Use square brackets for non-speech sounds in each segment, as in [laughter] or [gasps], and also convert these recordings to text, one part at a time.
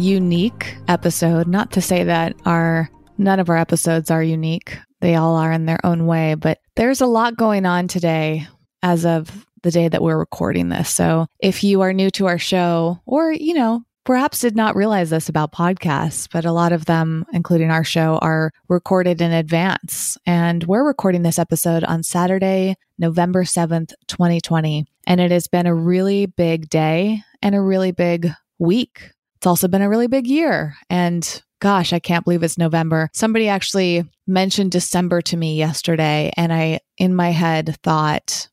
unique episode. Not to say that our none of our episodes are unique. They all are in their own way, but there's a lot going on today as of the day that we're recording this. So if you are new to our show or, you know, perhaps did not realize this about podcasts, but a lot of them, including our show, are recorded in advance. And we're recording this episode on Saturday, November 7th, 2020. And it has been a really big day and a really big week it's also been a really big year. And gosh, I can't believe it's November. Somebody actually mentioned December to me yesterday. And I, in my head, thought,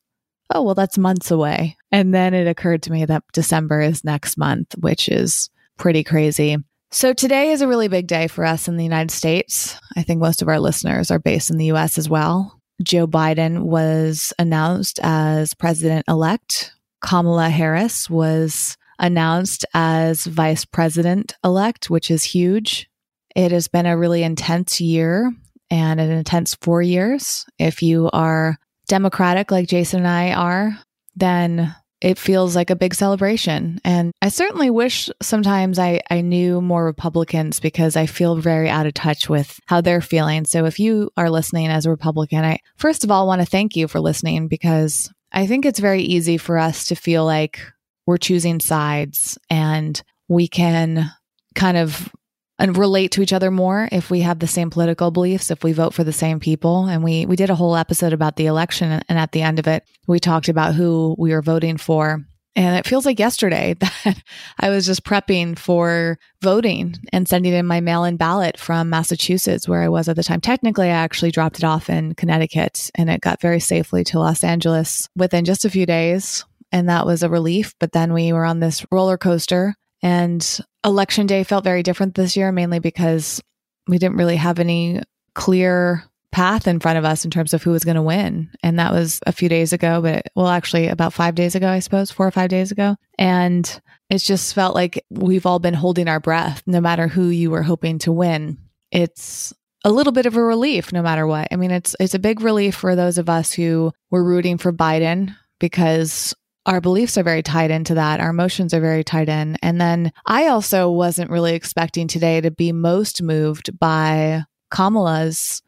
oh, well, that's months away. And then it occurred to me that December is next month, which is pretty crazy. So today is a really big day for us in the United States. I think most of our listeners are based in the US as well. Joe Biden was announced as president elect. Kamala Harris was announced as vice president elect, which is huge. It has been a really intense year and an intense four years. If you are Democratic like Jason and I are, then it feels like a big celebration. And I certainly wish sometimes I, I knew more Republicans because I feel very out of touch with how they're feeling. So if you are listening as a Republican, I first of all want to thank you for listening because I think it's very easy for us to feel like we're choosing sides and we can kind of and relate to each other more if we have the same political beliefs if we vote for the same people. And we we did a whole episode about the election and at the end of it we talked about who we were voting for. And it feels like yesterday [laughs] that I was just prepping for voting and sending in my mail in ballot from Massachusetts, where I was at the time. Technically, I actually dropped it off in Connecticut and it got very safely to Los Angeles within just a few days and that was a relief. But then we were on this roller coaster, and election day felt very different this year, mainly because we didn't really have any clear path in front of us in terms of who was going to win. And that was a few days ago, but well, actually, about five days ago, I suppose, four or five days ago. And it's just felt like we've all been holding our breath, no matter who you were hoping to win. It's a little bit of a relief no matter what. I mean, it's it's a big relief for those of us who were rooting for Biden because our beliefs are very tied into that. Our emotions are very tied in. And then I also wasn't really expecting today to be most moved by Kamala's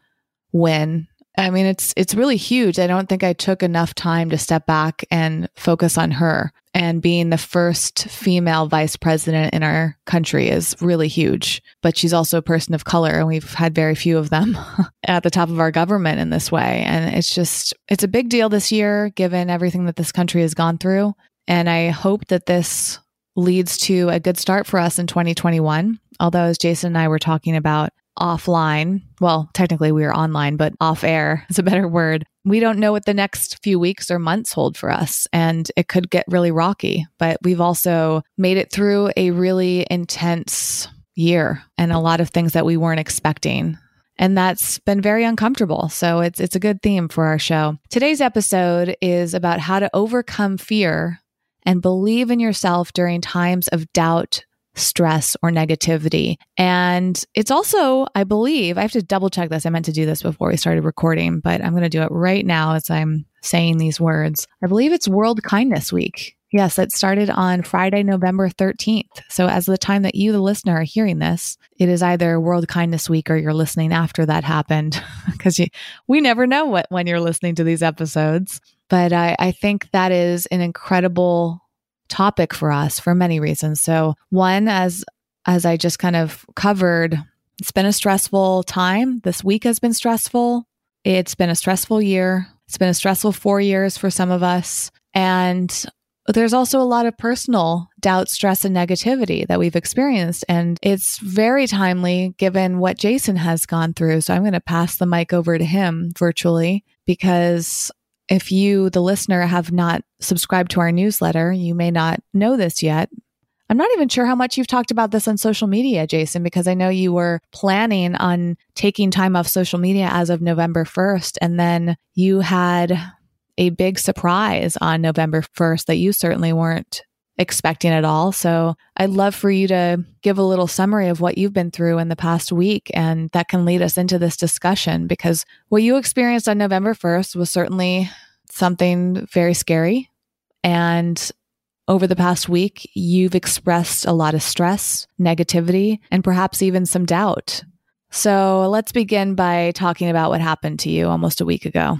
win. I mean, it's it's really huge. I don't think I took enough time to step back and focus on her and being the first female vice president in our country is really huge. But she's also a person of color, and we've had very few of them [laughs] at the top of our government in this way. And it's just, it's a big deal this year, given everything that this country has gone through. And I hope that this leads to a good start for us in 2021. Although, as Jason and I were talking about, offline. Well, technically we are online, but off air is a better word. We don't know what the next few weeks or months hold for us, and it could get really rocky. But we've also made it through a really intense year and a lot of things that we weren't expecting. And that's been very uncomfortable. So it's it's a good theme for our show. Today's episode is about how to overcome fear and believe in yourself during times of doubt stress or negativity. And it's also, I believe, I have to double check this. I meant to do this before we started recording, but I'm going to do it right now as I'm saying these words. I believe it's World Kindness Week. Yes, it started on Friday, November 13th. So, as the time that you, the listener, are hearing this, it is either World Kindness Week or you're listening after that happened [laughs] because we never know what when you're listening to these episodes. But I, I think that is an incredible topic for us for many reasons. So, one, as as I just kind of covered, it's been a stressful time. This week has been stressful. It's been a stressful year. It's been a stressful four years for some of us. And there's also a lot of personal doubt, stress, and negativity that we've experienced. And it's very timely given what Jason has gone through. So I'm going to pass the mic over to him virtually because if you, the listener, have not subscribed to our newsletter, you may not know this yet. I'm not even sure how much you've talked about this on social media, Jason, because I know you were planning on taking time off social media as of November 1st. And then you had a big surprise on November 1st that you certainly weren't expecting at all. So I'd love for you to give a little summary of what you've been through in the past week. And that can lead us into this discussion because what you experienced on November 1st was certainly something very scary. And over the past week, you've expressed a lot of stress, negativity, and perhaps even some doubt. So let's begin by talking about what happened to you almost a week ago.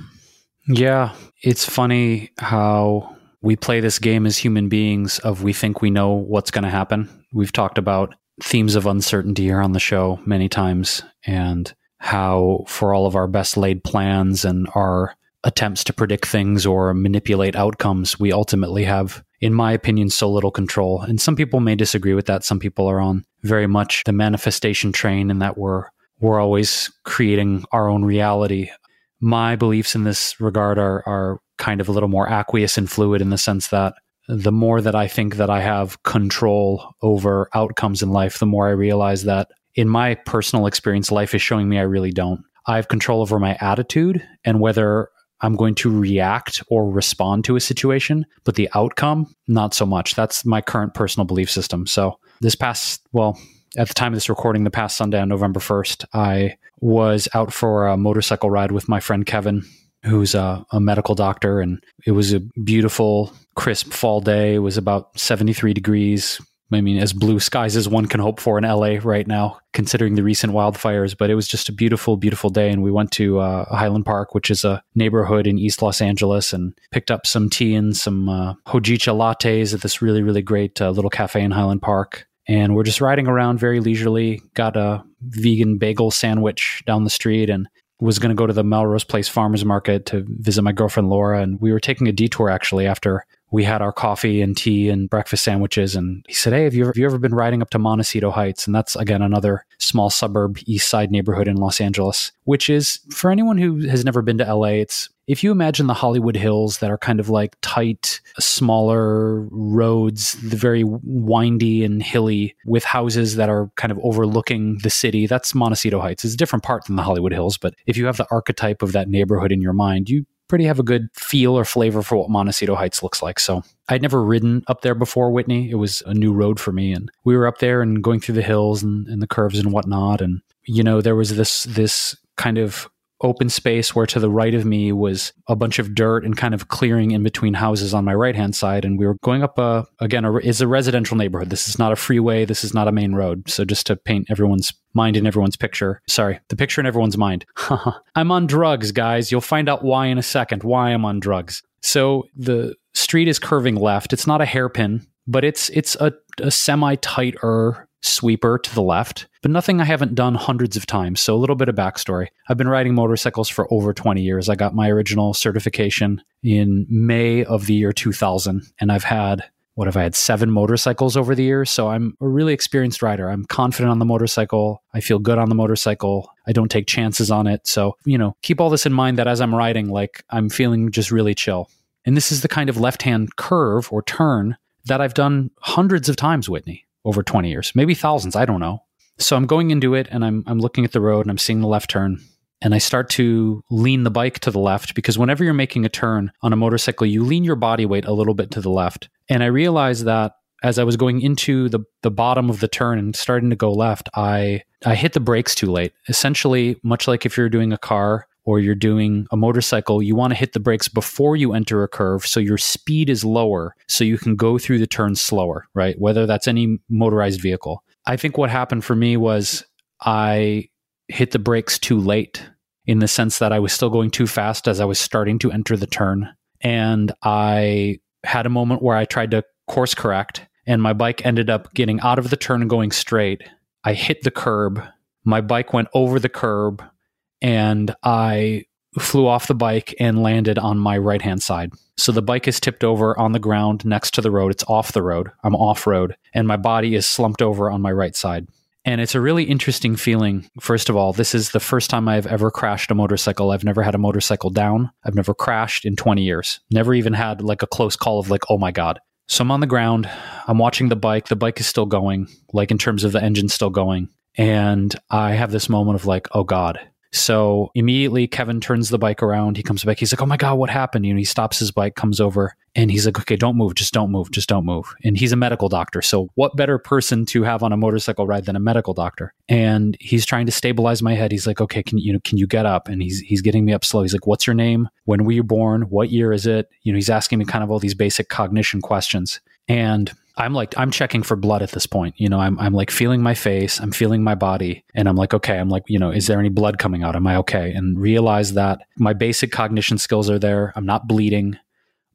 Yeah, it's funny how we play this game as human beings of we think we know what's going to happen. We've talked about themes of uncertainty here on the show many times and how for all of our best laid plans and our attempts to predict things or manipulate outcomes, we ultimately have, in my opinion, so little control. And some people may disagree with that. Some people are on very much the manifestation train and that we're we're always creating our own reality. My beliefs in this regard are are kind of a little more aqueous and fluid in the sense that the more that I think that I have control over outcomes in life, the more I realize that in my personal experience, life is showing me I really don't. I have control over my attitude and whether I'm going to react or respond to a situation, but the outcome, not so much. That's my current personal belief system. So, this past, well, at the time of this recording, the past Sunday on November 1st, I was out for a motorcycle ride with my friend Kevin who's a, a, medical doctor. And it was a beautiful, crisp fall day. It was about 73 degrees. I mean, as blue skies as one can hope for in LA right now, considering the recent wildfires. But it was just a beautiful, beautiful day. And we went to uh, Highland Park, which is a neighborhood in East Los Angeles, and picked up some tea and some uh, hojicha lattes at this really, really great uh, little cafe in Highland Park. And we're just riding around very leisurely, got a vegan bagel sandwich down the street and was going to go to the Melrose Place Farmers Market to visit my girlfriend Laura, and we were taking a detour actually after we had our coffee and tea and breakfast sandwiches. And he said, "Hey, have you ever, have you ever been riding up to Montecito Heights?" And that's again another small suburb, East Side neighborhood in Los Angeles, which is for anyone who has never been to LA, it's if you imagine the Hollywood Hills that are kind of like tight, smaller roads, the very windy and hilly with houses that are kind of overlooking the city, that's Montecito Heights. It's a different part than the Hollywood Hills, but if you have the archetype of that neighborhood in your mind, you pretty have a good feel or flavor for what Montecito Heights looks like. So I'd never ridden up there before, Whitney. It was a new road for me. And we were up there and going through the hills and, and the curves and whatnot. And, you know, there was this, this kind of open space where to the right of me was a bunch of dirt and kind of clearing in between houses on my right hand side. And we were going up a again a, is a residential neighborhood. This is not a freeway. This is not a main road. So just to paint everyone's mind in everyone's picture. Sorry the picture in everyone's mind. [laughs] I'm on drugs guys. You'll find out why in a second why i'm on drugs. So the street is curving left. It's not a hairpin but it's it's a, a semi tighter sweeper to the left, but nothing I haven't done hundreds of times. So a little bit of backstory. I've been riding motorcycles for over 20 years. I got my original certification in May of the year 2000, and I've had what have I had seven motorcycles over the years? So I'm a really experienced rider. I'm confident on the motorcycle. I feel good on the motorcycle. I don't take chances on it. So, you know, keep all this in mind that as I'm riding, like I'm feeling just really chill. And this is the kind of left hand curve or turn that I've done hundreds of times, Whitney over 20 years, maybe thousands, I don't know. So I'm going into it and I'm, I'm looking at the road and I'm seeing the left turn and I start to lean the bike to the left because whenever you're making a turn on a motorcycle, you lean your body weight a little bit to the left. And I realized that as I was going into the, the bottom of the turn and starting to go left, I, I hit the brakes too late. Essentially, much like if you're doing a car or you're doing a motorcycle, you want to hit the brakes before you enter a curve so your speed is lower so you can go through the turn slower, right? Whether that's any motorized vehicle. I think what happened for me was I hit the brakes too late in the sense that I was still going too fast as I was starting to enter the turn. And I had a moment where I tried to course correct and my bike ended up getting out of the turn and going straight. I hit the curb. My bike went over the curb and I flew off the bike and landed on my right hand side. So the bike is tipped over on the ground next to the road. It's off the road. I'm off road, and my body is slumped over on my right side. And it's a really interesting feeling. First of all, this is the first time I've ever crashed a motorcycle. I've never had a motorcycle down. I've never crashed in 20 years. Never even had like a close call of like, oh my God. So I'm on the ground. I'm watching the bike. The bike is still going, like in terms of the engine still going. And I have this moment of like, oh God. So immediately Kevin turns the bike around. He comes back. He's like, oh my God, what happened? You know, he stops his bike, comes over, and he's like, okay, don't move. Just don't move. Just don't move. And he's a medical doctor. So what better person to have on a motorcycle ride than a medical doctor? And he's trying to stabilize my head. He's like, okay, can you know, can you get up? And he's he's getting me up slow. He's like, what's your name? When were you born? What year is it? You know, he's asking me kind of all these basic cognition questions. And I'm like, I'm checking for blood at this point. You know, I'm, I'm like feeling my face, I'm feeling my body, and I'm like, okay, I'm like, you know, is there any blood coming out? Am I okay? And realize that my basic cognition skills are there. I'm not bleeding,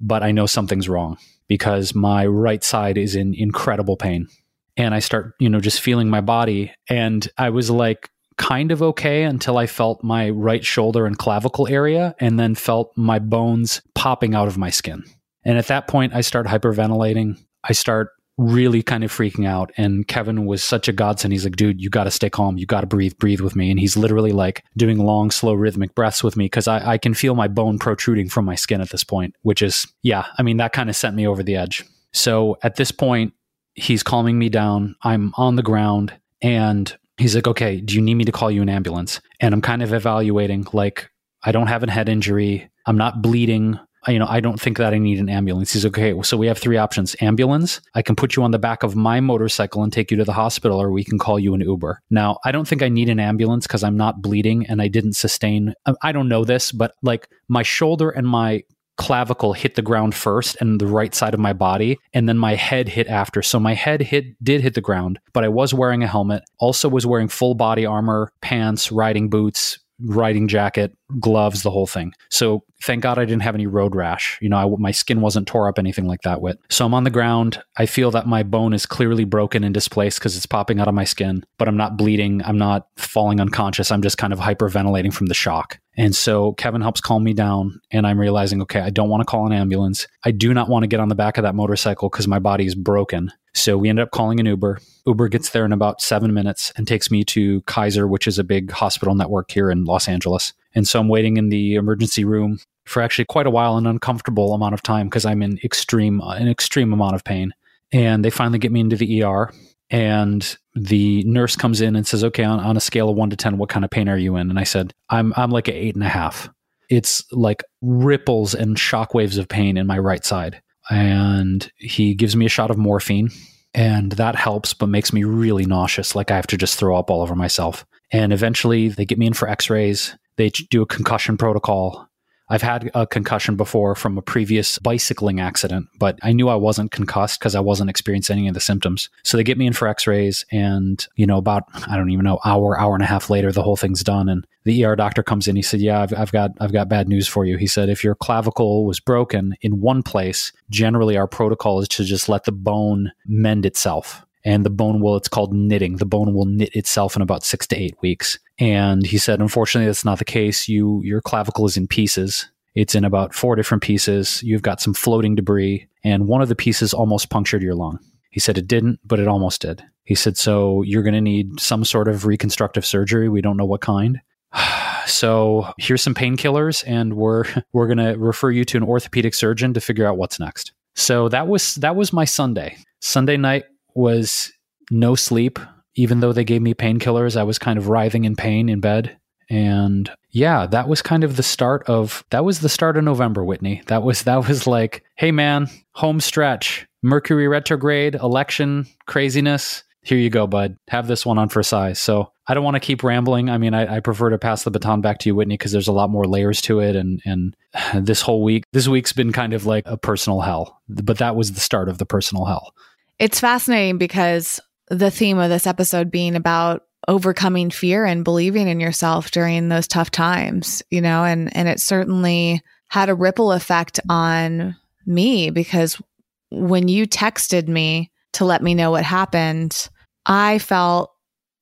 but I know something's wrong because my right side is in incredible pain. And I start, you know, just feeling my body. And I was like, kind of okay until I felt my right shoulder and clavicle area and then felt my bones popping out of my skin. And at that point, I start hyperventilating. I start really kind of freaking out. And Kevin was such a godsend. He's like, dude, you got to stay calm. You got to breathe, breathe with me. And he's literally like doing long, slow, rhythmic breaths with me because I, I can feel my bone protruding from my skin at this point, which is, yeah, I mean, that kind of sent me over the edge. So at this point, he's calming me down. I'm on the ground and he's like, okay, do you need me to call you an ambulance? And I'm kind of evaluating, like, I don't have a head injury. I'm not bleeding you know, I don't think that I need an ambulance. He's okay. So we have three options. Ambulance, I can put you on the back of my motorcycle and take you to the hospital, or we can call you an Uber. Now, I don't think I need an ambulance because I'm not bleeding and I didn't sustain, I don't know this, but like my shoulder and my clavicle hit the ground first and the right side of my body and then my head hit after so my head hit did hit the ground but i was wearing a helmet also was wearing full body armor pants riding boots riding jacket, gloves, the whole thing. So thank God I didn't have any road rash. You know, I, my skin wasn't tore up, anything like that with. So I'm on the ground. I feel that my bone is clearly broken and displaced because it's popping out of my skin, but I'm not bleeding. I'm not falling unconscious. I'm just kind of hyperventilating from the shock. And so Kevin helps calm me down, and I'm realizing, okay, I don't want to call an ambulance. I do not want to get on the back of that motorcycle because my body is broken. So we end up calling an Uber. Uber gets there in about seven minutes and takes me to Kaiser, which is a big hospital network here in Los Angeles. And so I'm waiting in the emergency room for actually quite a while, an uncomfortable amount of time because I'm in extreme, an extreme amount of pain. And they finally get me into the ER and the nurse comes in and says, "Okay, on, on, a scale of one to ten, what kind of pain are you in?" And I said, "I'm I'm like an eight and a half. It's like ripples and shockwaves of pain in my right side." And he gives me a shot of morphine, and that helps, but makes me really nauseous, like I have to just throw up all over myself. And eventually, they get me in for X-rays. They do a concussion protocol, I've had a concussion before from a previous bicycling accident, but I knew I wasn't concussed because I wasn't experiencing any of the symptoms. So they get me in for x-rays and, you know, about, I don't even know, hour, hour and a half later, the whole thing's done. And the ER doctor comes in. He said, yeah, I've, I've got, I've got bad news for you. He said, if your clavicle was broken in one place, generally our protocol is to just let the bone mend itself and the bone will it's called knitting the bone will knit itself in about six to eight weeks and he said unfortunately that's not the case. You your clavicle is in pieces. It's in about four different pieces. You've got some floating debris and one of the pieces almost punctured your lung. He said it didn't but it almost did. He said so you're going to need some sort of reconstructive surgery. We don't know what kind. [sighs] So here's some painkillers and we're [laughs] we're going to refer you to an orthopedic surgeon to figure out what's next. So that was that was my sunday. Sunday night was no sleep. Even though they gave me painkillers, I was kind of writhing in pain in bed. And yeah, that was kind of the start of that was the start of November, Whitney. That was that was like, hey man, home stretch, Mercury retrograde, election, craziness. Here you go, bud. Have this one on for size. So I don't want to keep rambling. I mean, I, I prefer to pass the baton back to you, Whitney, because there's a lot more layers to it. And and [sighs] this whole week, this week's been kind of like a personal hell. But that was the start of the personal hell. It's fascinating because the theme of this episode being about overcoming fear and believing in yourself during those tough times, you know, and and it certainly had a ripple effect on me because when you texted me to let me know what happened, I felt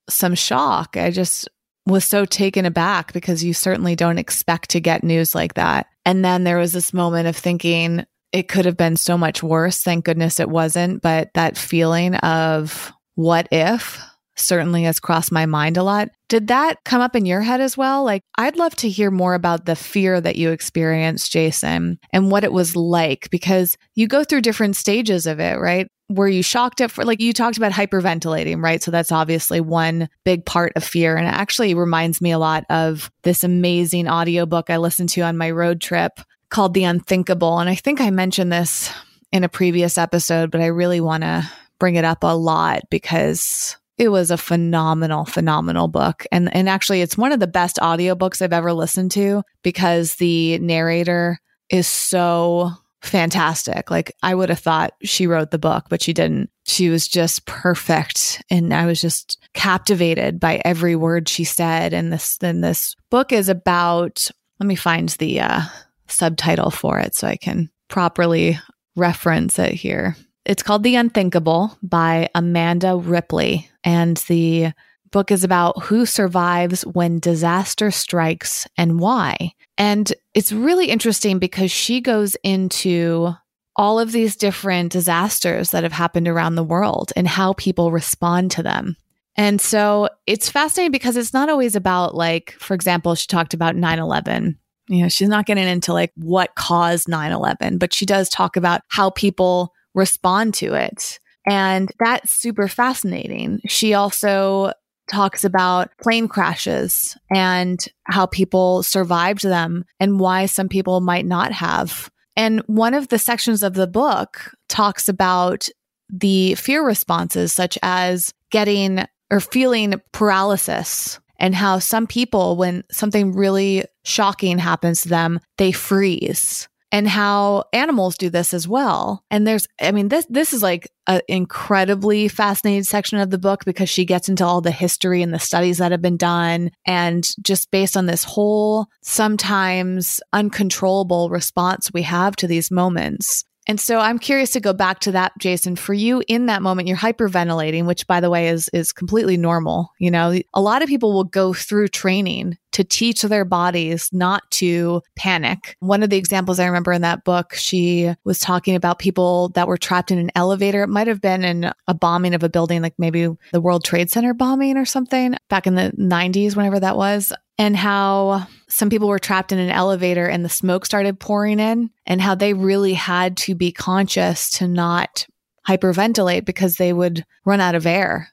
some shock. I just was so taken aback because you certainly don't expect to get news like that. And then there was this moment of thinking, it could have been so much worse. Thank goodness it wasn't. But that feeling of what if certainly has crossed my mind a lot. Did that come up in your head as well? Like, I'd love to hear more about the fear that you experienced, Jason, and what it was like because you go through different stages of it, right? Were you shocked at for like you talked about hyperventilating, right? So that's obviously one big part of fear. And it actually reminds me a lot of this amazing audiobook I listened to on my road trip called The Unthinkable. And I think I mentioned this in a previous episode, but I really want to bring it up a lot because it was a phenomenal phenomenal book. And and actually it's one of the best audiobooks I've ever listened to because the narrator is so fantastic. Like I would have thought she wrote the book but she didn't. She was just perfect. And I was just captivated by every word she said. And this then this book is about let me find the uh, subtitle for it so I can properly reference it here it's called The Unthinkable by Amanda Ripley. And the book is about who survives when disaster strikes and why. And it's really interesting because she goes into all of these different disasters that have happened around the world and how people respond to them. And so it's fascinating because it's not always about, like, for example, she talked about 9 11. You know, she's not getting into like what caused 9 11, but she does talk about how people respond to it. And that's super fascinating. She also talks about plane crashes and how people survived them and why some people might not have. And one of the sections of the book talks about the fear responses, such as getting or feeling paralysis, and how some people, when something really shocking happens to them, they freeze and how animals do this as well. And there's, I mean, this, this is like an incredibly fascinating section of the book because she gets into all the history and the studies that have been done. And just based on this whole sometimes uncontrollable response we have to these moments. And so I'm curious to go back to that, Jason. For you in that moment, you're hyperventilating, which by the way is is completely normal. You know, a lot of people will go through training to teach their bodies not to panic. One of the examples I remember in that book, she was talking about people that were trapped in an elevator. It might have been in a bombing of a building, like maybe the World Trade Center bombing or something back in the 90s, whenever that was. And how some people were trapped in an elevator and the smoke started pouring in, and how they really had to be conscious to not hyperventilate because they would run out of air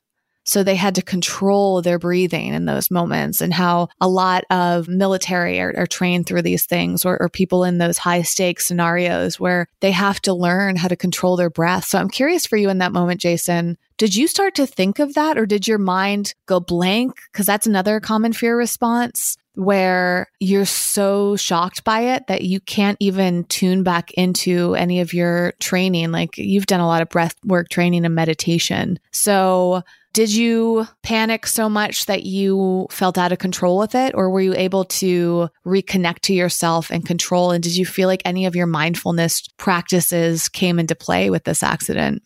so they had to control their breathing in those moments and how a lot of military are, are trained through these things or, or people in those high stakes scenarios where they have to learn how to control their breath. So I'm curious for you in that moment, Jason, did you start to think of that or did your mind go blank? Because that's another common fear response where you're so shocked by it that you can't even tune back into any of your training. Like you've done a lot of breath work training and meditation. So did you panic so much that you felt out of control with it, or were you able to reconnect to yourself and control? And did you feel like any of your mindfulness practices came into play with this accident?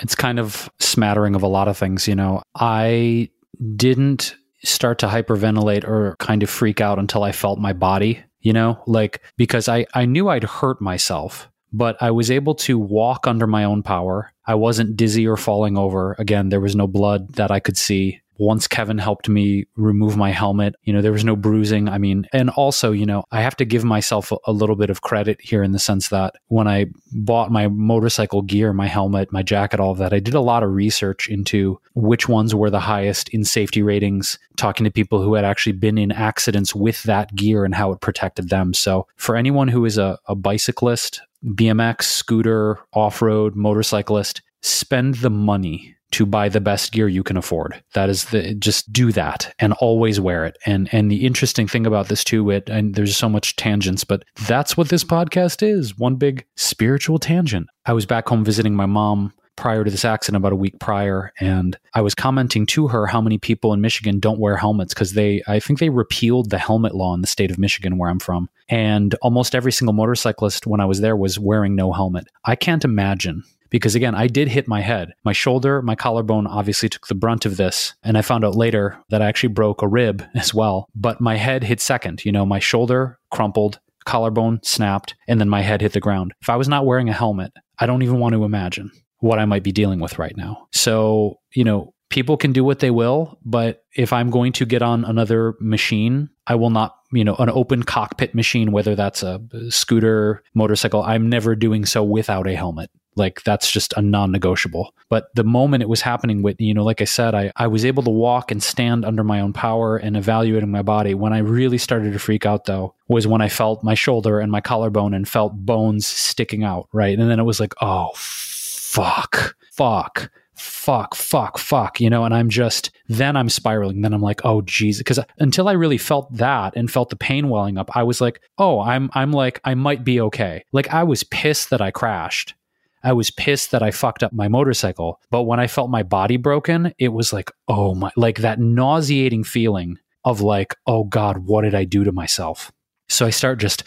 It's kind of smattering of a lot of things. You know, I didn't start to hyperventilate or kind of freak out until I felt my body, you know, like because I, I knew I'd hurt myself but I was able to walk under my own power. I wasn't dizzy or falling over. Again, there was no blood that I could see. Once Kevin helped me remove my helmet, you know, there was no bruising. I mean, and also, you know, I have to give myself a, little bit of credit here in the sense that when I bought my motorcycle gear, my helmet, my jacket, all of that, I did a lot of research into which ones were the highest in safety ratings, talking to people who had actually been in accidents with that gear and how it protected them. So for anyone who is a, a bicyclist, BMX, scooter, off road, motorcyclist, spend the money to buy the best gear you can afford. That is the just do that and always wear it. And and the interesting thing about this too, it and there's so much tangents, but that's what this podcast is. One big spiritual tangent. I was back home visiting my mom prior to this accident about a week prior and I was commenting to her how many people in Michigan don't wear helmets because they I think they repealed the helmet law in the state of Michigan where I'm from and almost every single motorcyclist when I was there was wearing no helmet. I can't imagine because again, I did hit my head. My shoulder, my collarbone obviously took the brunt of this. And I found out later that I actually broke a rib [laughs] as well. But my head hit second. You know, my shoulder crumpled, collarbone snapped, and then my head hit the ground. If I was not wearing a helmet, I don't even want to imagine what I might be dealing with right now. So, you know, people can do what they will, but if I'm going to get on another machine, I will not, you know, an open cockpit machine, whether that's a scooter, motorcycle, I'm never doing so without a helmet. Like that's just a non-negotiable. But the moment it was happening with, you know, like I said, I, I was able to walk and stand under my own power and evaluating my body. When I really started to freak out though, was when I felt my shoulder and my collarbone and felt bones sticking out, right? And then it was like, oh fuck, fuck fuck, fuck, fuck, you know, and I'm just, then I'm spiraling. Then I'm like, oh, Jesus. Because until I really felt that and felt the pain welling up, I was like, oh, I'm, I'm like, I might be okay. Like I was pissed that I crashed. I was pissed that I fucked up my motorcycle. But when I felt my body broken, it was like, oh my, like that nauseating feeling of like, oh God, what did I do to myself? So I start just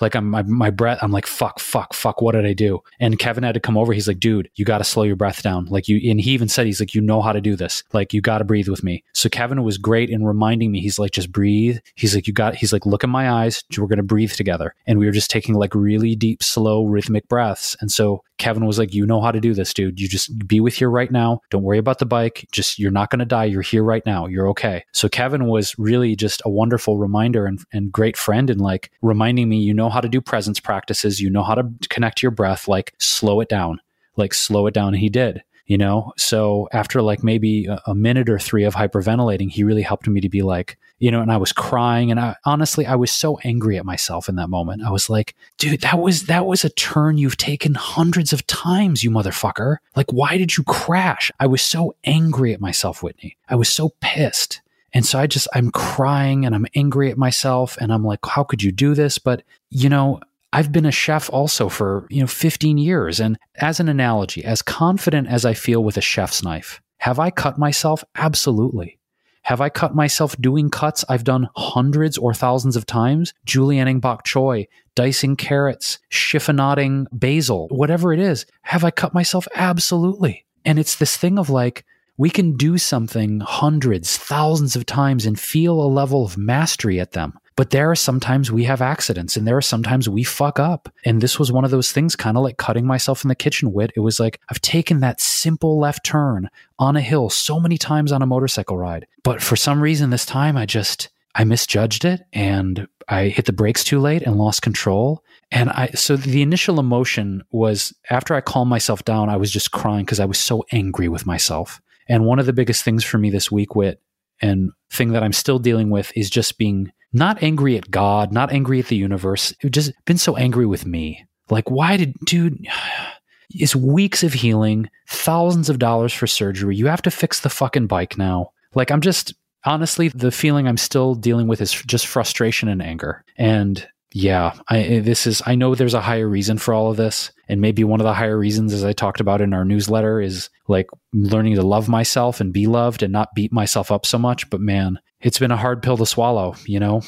like I'm my, breath. I'm like fuck, fuck, fuck. What did I do? And Kevin had to come over. He's like, dude, you got to slow your breath down. Like you, and he even said he's like, you know how to do this. Like you got to breathe with me. So Kevin was great in reminding me. He's like, just breathe. He's like, you got. He's like, look in my eyes. We're gonna breathe together. And we were just taking like really deep, slow, rhythmic breaths. And so Kevin was like, You know how to do this, dude. You just be with here right now. Don't worry about the bike. Just, you're not going to die. You're here right now. You're okay. So Kevin was really just a wonderful reminder and, and great friend and like reminding me, you know how to do presence practices. You know how to connect to your breath. Like, slow it down. Like, slow it down. And he did you know? So after like maybe a, minute or three of hyperventilating he really helped me to be like you know and i was crying and i honestly i was so angry at myself in that moment. I was like dude that was that was a turn you've taken hundreds of times you motherfucker. Like why did you crash? I was so angry at myself whitney. I was so pissed. And so I just, I'm crying and I'm angry at myself. And I'm like, how could you do this? But, you know, I've been a chef also for, you know, 15 years. And as an analogy, as confident as I feel with a chef's knife, have I cut myself? Absolutely. Have I cut myself doing cuts I've done hundreds or thousands of times? Julienning bok choy, dicing carrots, chiffonading basil, whatever it is. Have I cut myself? Absolutely. And it's this thing of like, we can do something hundreds, thousands of times and feel a level of mastery at them. But there are sometimes we have accidents and there are sometimes we fuck up. And this was one of those things, kind of like cutting myself in the kitchen Whit. It was like, I've taken that simple left turn on a hill so many times on a motorcycle ride. But for some reason, this time I just, I misjudged it and I hit the brakes too late and lost control. And I, so the initial emotion was after I calmed myself down, I was just crying because I was so angry with myself. And one of the biggest things for me this week, Whit, and thing that I'm still dealing with is just being not angry at God, not angry at the universe. I've just been so angry with me. Like, why did, dude, [sighs] it's weeks of healing, thousands of dollars for surgery. You have to fix the fucking bike now. Like, I'm just, honestly, the feeling I'm still dealing with is just frustration and anger. And yeah, I, eh, this is, I know there's a higher reason for all of this. And maybe one of the higher reasons, as I talked about in our newsletter, is like learning to love myself and be loved and not beat myself up so much. But man, it's been a hard pill to swallow, you know?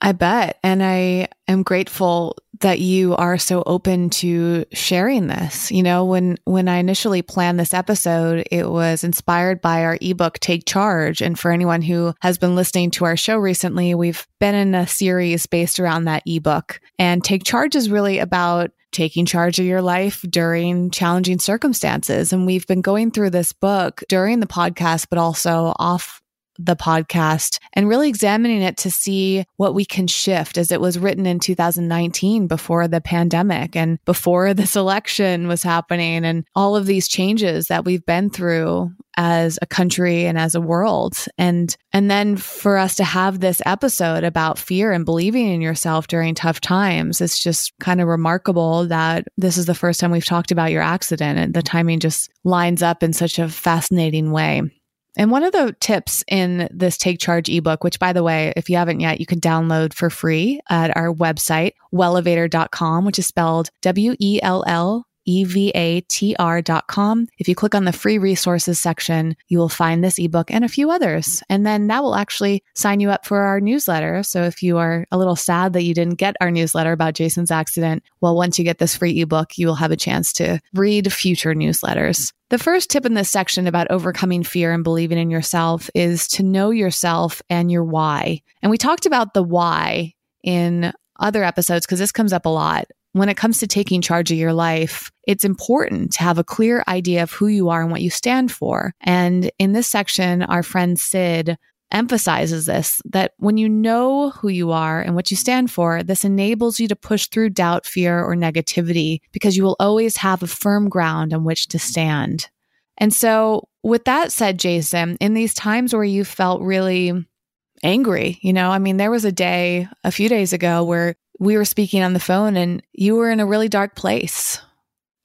I bet. And I am grateful that you are so open to sharing this. You know, when when I initially planned this episode, it was inspired by our ebook Take Charge. And for anyone who has been listening to our show recently, we've been in a series based around that ebook. And Take Charge is really about taking charge of your life during challenging circumstances. And we've been going through this book during the podcast, but also off the podcast and really examining it to see what we can shift as it was written in 2019 before the pandemic and before this election was happening and all of these changes that we've been through as a country and as a world. And and then for us to have this episode about fear and believing in yourself during tough times it's just kind of remarkable that this is the first time we've talked about your accident. And the timing just lines up in such a fascinating way and one of the tips in this Take Charge ebook, which by the way, if you haven't yet, you can download for free at our website, wellevatr.com, which is spelled W E L L evatr.com. If you click on the free resources section, you will find this ebook and a few others. And then that will actually sign you up for our newsletter. So if you are a little sad that you didn't get our newsletter about Jason's accident, well, once you get this free ebook, you will have a chance to read future newsletters. The first tip in this section about overcoming fear and believing in yourself is to know yourself and your why. And we talked about the why in other episodes because this comes up a lot when it comes to taking charge of your life, it's important to have a clear idea of who you are and what you stand for. And in this section, our friend Sid emphasizes this that when you know who you are and what you stand for, this enables you to push through doubt, fear, or negativity because you will always have a firm ground on which to stand. And so, with that said, Jason, in these times where you felt really angry, you know, I mean, there was a day a few days ago where we were speaking on the phone and you were in a really dark place.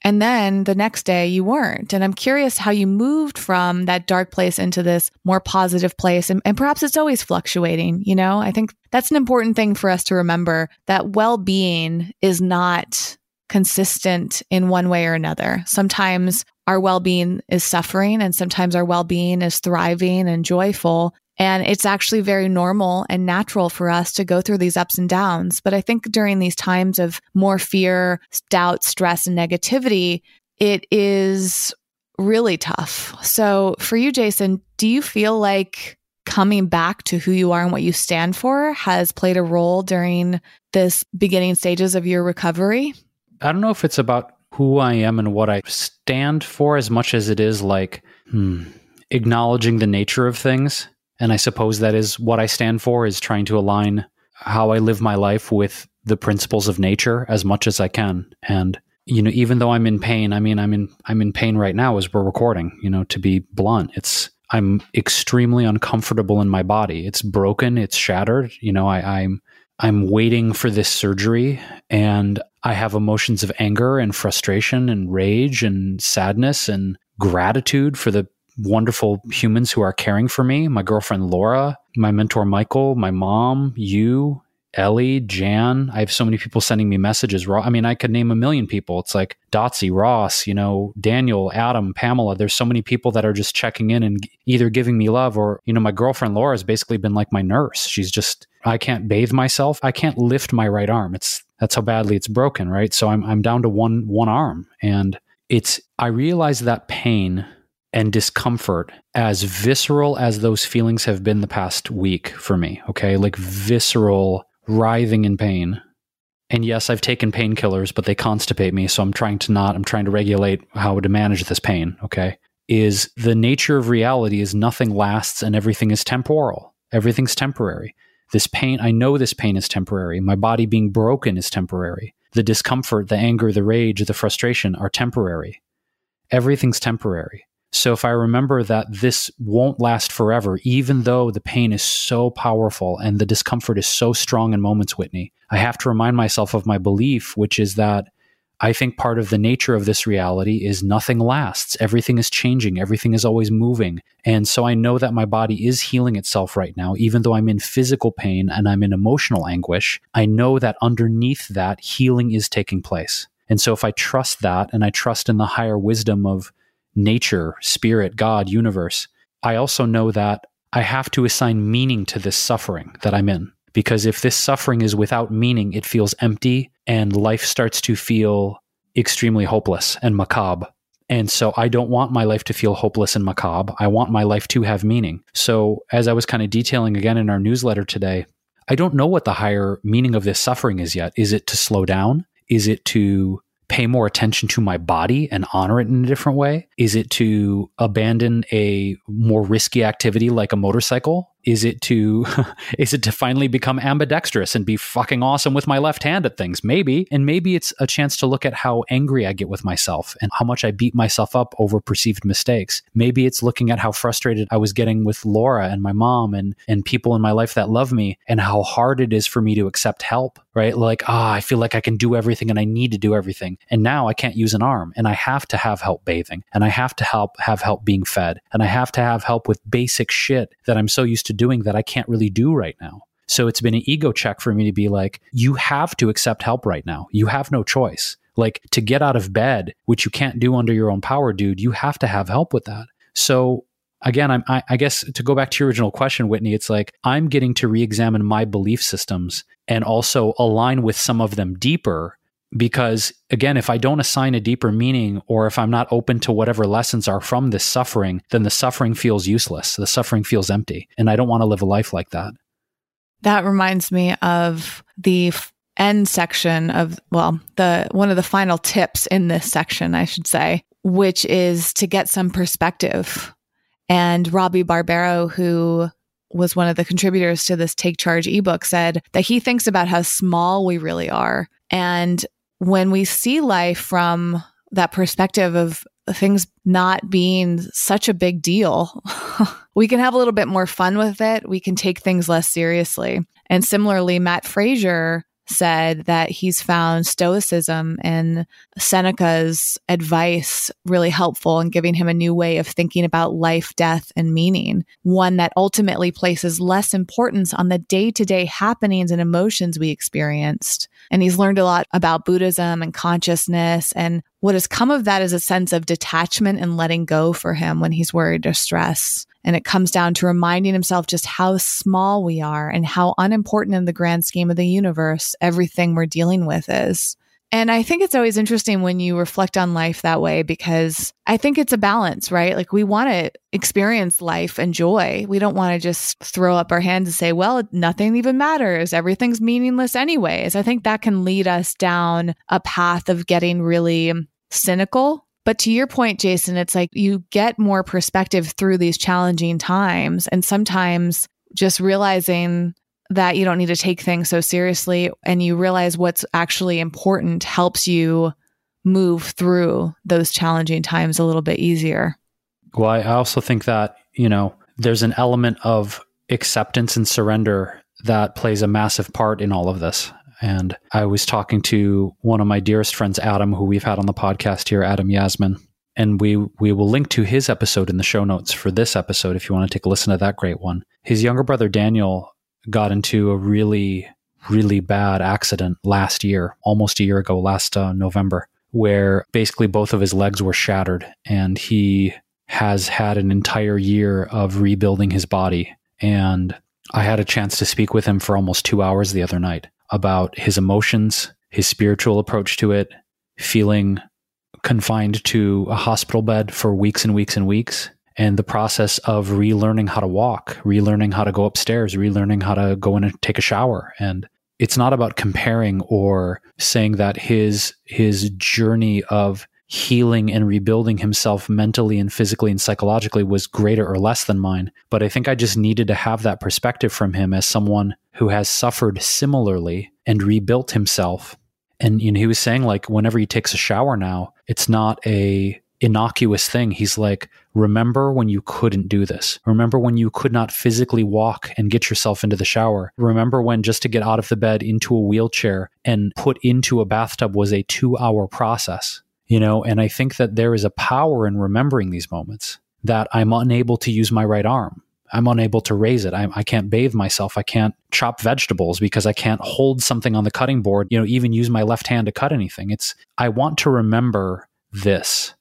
And then the next day you weren't. And I'm curious how you moved from that dark place into this more positive place. And, and, perhaps it's always fluctuating. You know, I think that's an important thing for us to remember that well being is not consistent in one way or another. Sometimes our well being is suffering, and sometimes our well being is thriving and joyful. And it's actually very normal and natural for us to go through these ups and downs. But I think during these times of more fear, doubt, stress, and negativity, it is really tough. So for you, Jason, do you feel like coming back to who you are and what you stand for has played a role during this beginning stages of your recovery? I don't know if it's about who I am and what I stand for as much as it is like hmm, acknowledging the nature of things and I suppose that is what I stand for is trying to align how I live my life with the principles of nature as much as I can. And you know, even though I'm in pain, I mean, I'm in I'm in pain right now as we're recording. You know, to be blunt, it's I'm extremely uncomfortable in my body. It's broken. It's shattered. You know, I, I'm I'm waiting for this surgery, and I have emotions of anger and frustration and rage and sadness and gratitude for the wonderful humans who are caring for me my girlfriend Laura, my mentor Michael, my mom, you, Ellie, Jan. I have so many people sending me messages. I mean, I could name a million people. It's like Dotsie, Ross, you know, Daniel, Adam, Pamela. There's so many people that are just checking in and either giving me love or, you know, my girlfriend Laura has basically been like my nurse. She's just, I can't bathe myself. I can't lift my right arm. It's, that's how badly it's broken, right? So I'm, I'm down to one, one arm. And it's, I realize that pain and discomfort as visceral as those feelings have been the past week for me. Okay. Like visceral, writhing in pain. And yes, I've taken painkillers, but they constipate me. So I'm trying to not, I'm trying to regulate how to manage this pain. Okay. Is the nature of reality is nothing lasts and everything is temporal. Everything's temporary. This pain, I know this pain is temporary. My body being broken is temporary. The discomfort, the anger, the rage, the frustration are temporary. Everything's temporary. So if I remember that this won't last forever, even though the pain is so powerful and the discomfort is so strong in moments, Whitney, I have to remind myself of my belief, which is that I think part of the nature of this reality is nothing lasts. Everything is changing. Everything is always moving. And so I know that my body is healing itself right now, even though I'm in physical pain and I'm in emotional anguish. I know that underneath that, healing is taking place. And so if I trust that and I trust in the higher wisdom of nature, spirit, God, universe, I also know that I have to assign meaning to this suffering that I'm in. Because if this suffering is without meaning, it feels empty and life starts to feel extremely hopeless and macabre. And so I don't want my life to feel hopeless and macabre. I want my life to have meaning. So, as I was kind of detailing again in our newsletter today, I don't know what the higher meaning of this suffering is yet. Is it to slow down? Is it to pay more attention to my body and honor it in a different way? Is it to abandon a more risky activity like a motorcycle is it to [laughs] is it to finally become ambidextrous and be fucking awesome with my left hand at things? Maybe. And maybe it's a chance to look at how angry I get with myself and how much I beat myself up over perceived mistakes. Maybe it's looking at how frustrated I was getting with Laura and my mom and and people in my life that love me and how hard it is for me to accept help, right? Like, ah, oh, I feel like I can do everything and I need to do everything. And now I can't use an arm and I have to have help bathing and I have to help have help being fed and I have to have help with basic shit that I'm so used to to doing that I can't really do right now. So it's been an ego check for me to be like, you have to accept help right now. You have no choice. Like to get out of bed, which you can't do under your own power, dude, you have to have help with that. So again, I'm, I, I guess to go back to your original question, Whitney, it's like I'm getting to re examine my belief systems and also align with some of them deeper because again if i don't assign a deeper meaning or if i'm not open to whatever lessons are from this suffering then the suffering feels useless the suffering feels empty and i don't want to live a life like that that reminds me of the end section of well, the one of the final tips in this section, I should say, which is to get some perspective. And Robbie barbero who was one of the contributors to this Take Charge ebook, said that he thinks about how small we really are. And when we see life from that perspective of things not being such a big deal, [laughs] we can have a little bit more fun with it. We can take things less seriously. And similarly, Matt Frazier said that he's found Stoicism and Seneca's advice really helpful in giving him a new way of thinking about life, death, and meaning, one that ultimately places less importance on the day to day happenings and emotions we experienced. And he's learned a lot about Buddhism and consciousness. And what has come of that is a sense of detachment and letting go for him when he's worried or stressed. And it comes down to reminding himself just how small we are and how unimportant in the grand scheme of the universe everything we're dealing with is. And I think it's always interesting when you reflect on life that way because I think it's a balance, right? Like we want to experience life and joy. We don't want to just throw up our hands and say, well, nothing even matters. Everything's meaningless anyways. I think that can lead us down a path of getting really cynical but to your point, Jason, it's like you get more perspective through these challenging times. And sometimes just realizing that you don't need to take things so seriously and you realize what's actually important helps you move through those challenging times a little bit easier. Well, I also think that, you know, there's an element of acceptance and surrender that plays a massive part in all of this. And I was talking to one of my dearest friends, Adam, who we've had on the podcast here, Adam Yasmin. And we we will link to his episode in the show notes for this episode if you want to take a listen to that great one. His younger brother Daniel got into a really really bad accident last year, almost a year ago, last uh, November, where basically both of his legs were shattered, and he has had an entire year of rebuilding his body. And I had a chance to speak with him for almost two hours the other night about his emotions, his spiritual approach to it, feeling confined to a hospital bed for weeks and weeks and weeks, and the process of relearning how to walk, relearning how to go upstairs, relearning how to go in and take a shower. And it's not about comparing or saying that his his journey of healing and rebuilding himself mentally and physically and psychologically was greater or less than mine. But I think I just needed to have that perspective from him as someone who has suffered similarly and rebuilt himself. And you know, he was saying like whenever he takes a shower now, it's not a innocuous thing. He's like, remember when you couldn't do this. Remember when you could not physically walk and get yourself into the shower. Remember when just to get out of the bed into a wheelchair and put into a bathtub was a two hour process you know and i think that there is a power in remembering these moments that i'm unable to use my right arm i'm unable to raise it I, I, can't bathe myself i can't chop vegetables because i can't hold something on the cutting board you know even use my left hand to cut anything. It's i want to remember this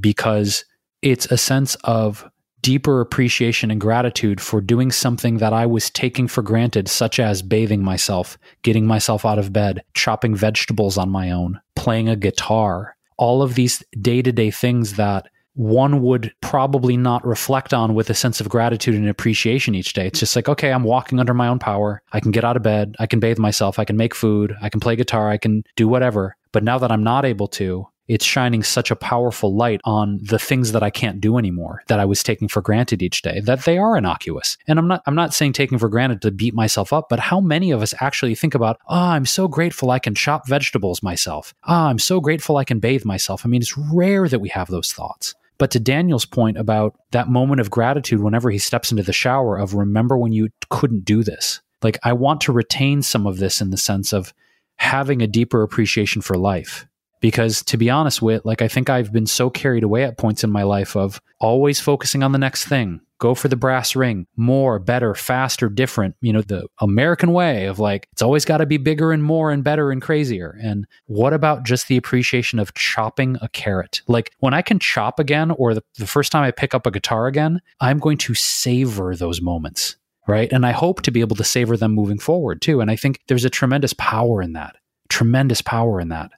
because it's a sense of deeper appreciation and gratitude for doing something that I was taking for granted, such as bathing myself, getting myself out of bed, chopping vegetables on my own, playing a guitar, all of these day to day things that one would probably not reflect on with a sense of gratitude and appreciation each day. It's just like, okay, I'm walking under my own power. I can get out of bed. I can bathe myself. I can make food. I can play guitar. I can do whatever. But now that I'm not able to, it's shining such a powerful light on the things that I can't do anymore that I was taking for granted each day that they are innocuous. And I'm not I'm not saying taking for granted to beat myself up, but how many of us actually think about, "Oh, I'm so grateful I can chop vegetables myself. Ah, oh, I'm so grateful I can bathe myself." I mean, it's rare that we have those thoughts. But to Daniel's point about that moment of gratitude whenever he steps into the shower of remember when you couldn't do this. Like I want to retain some of this in the sense of having a deeper appreciation for life because to be honest with like i think i've been so carried away at points in my life of always focusing on the next thing go for the brass ring more better faster different you know the american way of like it's always got to be bigger and more and better and crazier. And what about just the appreciation of chopping a carrot? Like when i can chop again or the, the first time i pick up a guitar again i'm going to savor those moments right? And i hope to be able to savor them moving forward too. And i think there's a tremendous power in that tremendous power in that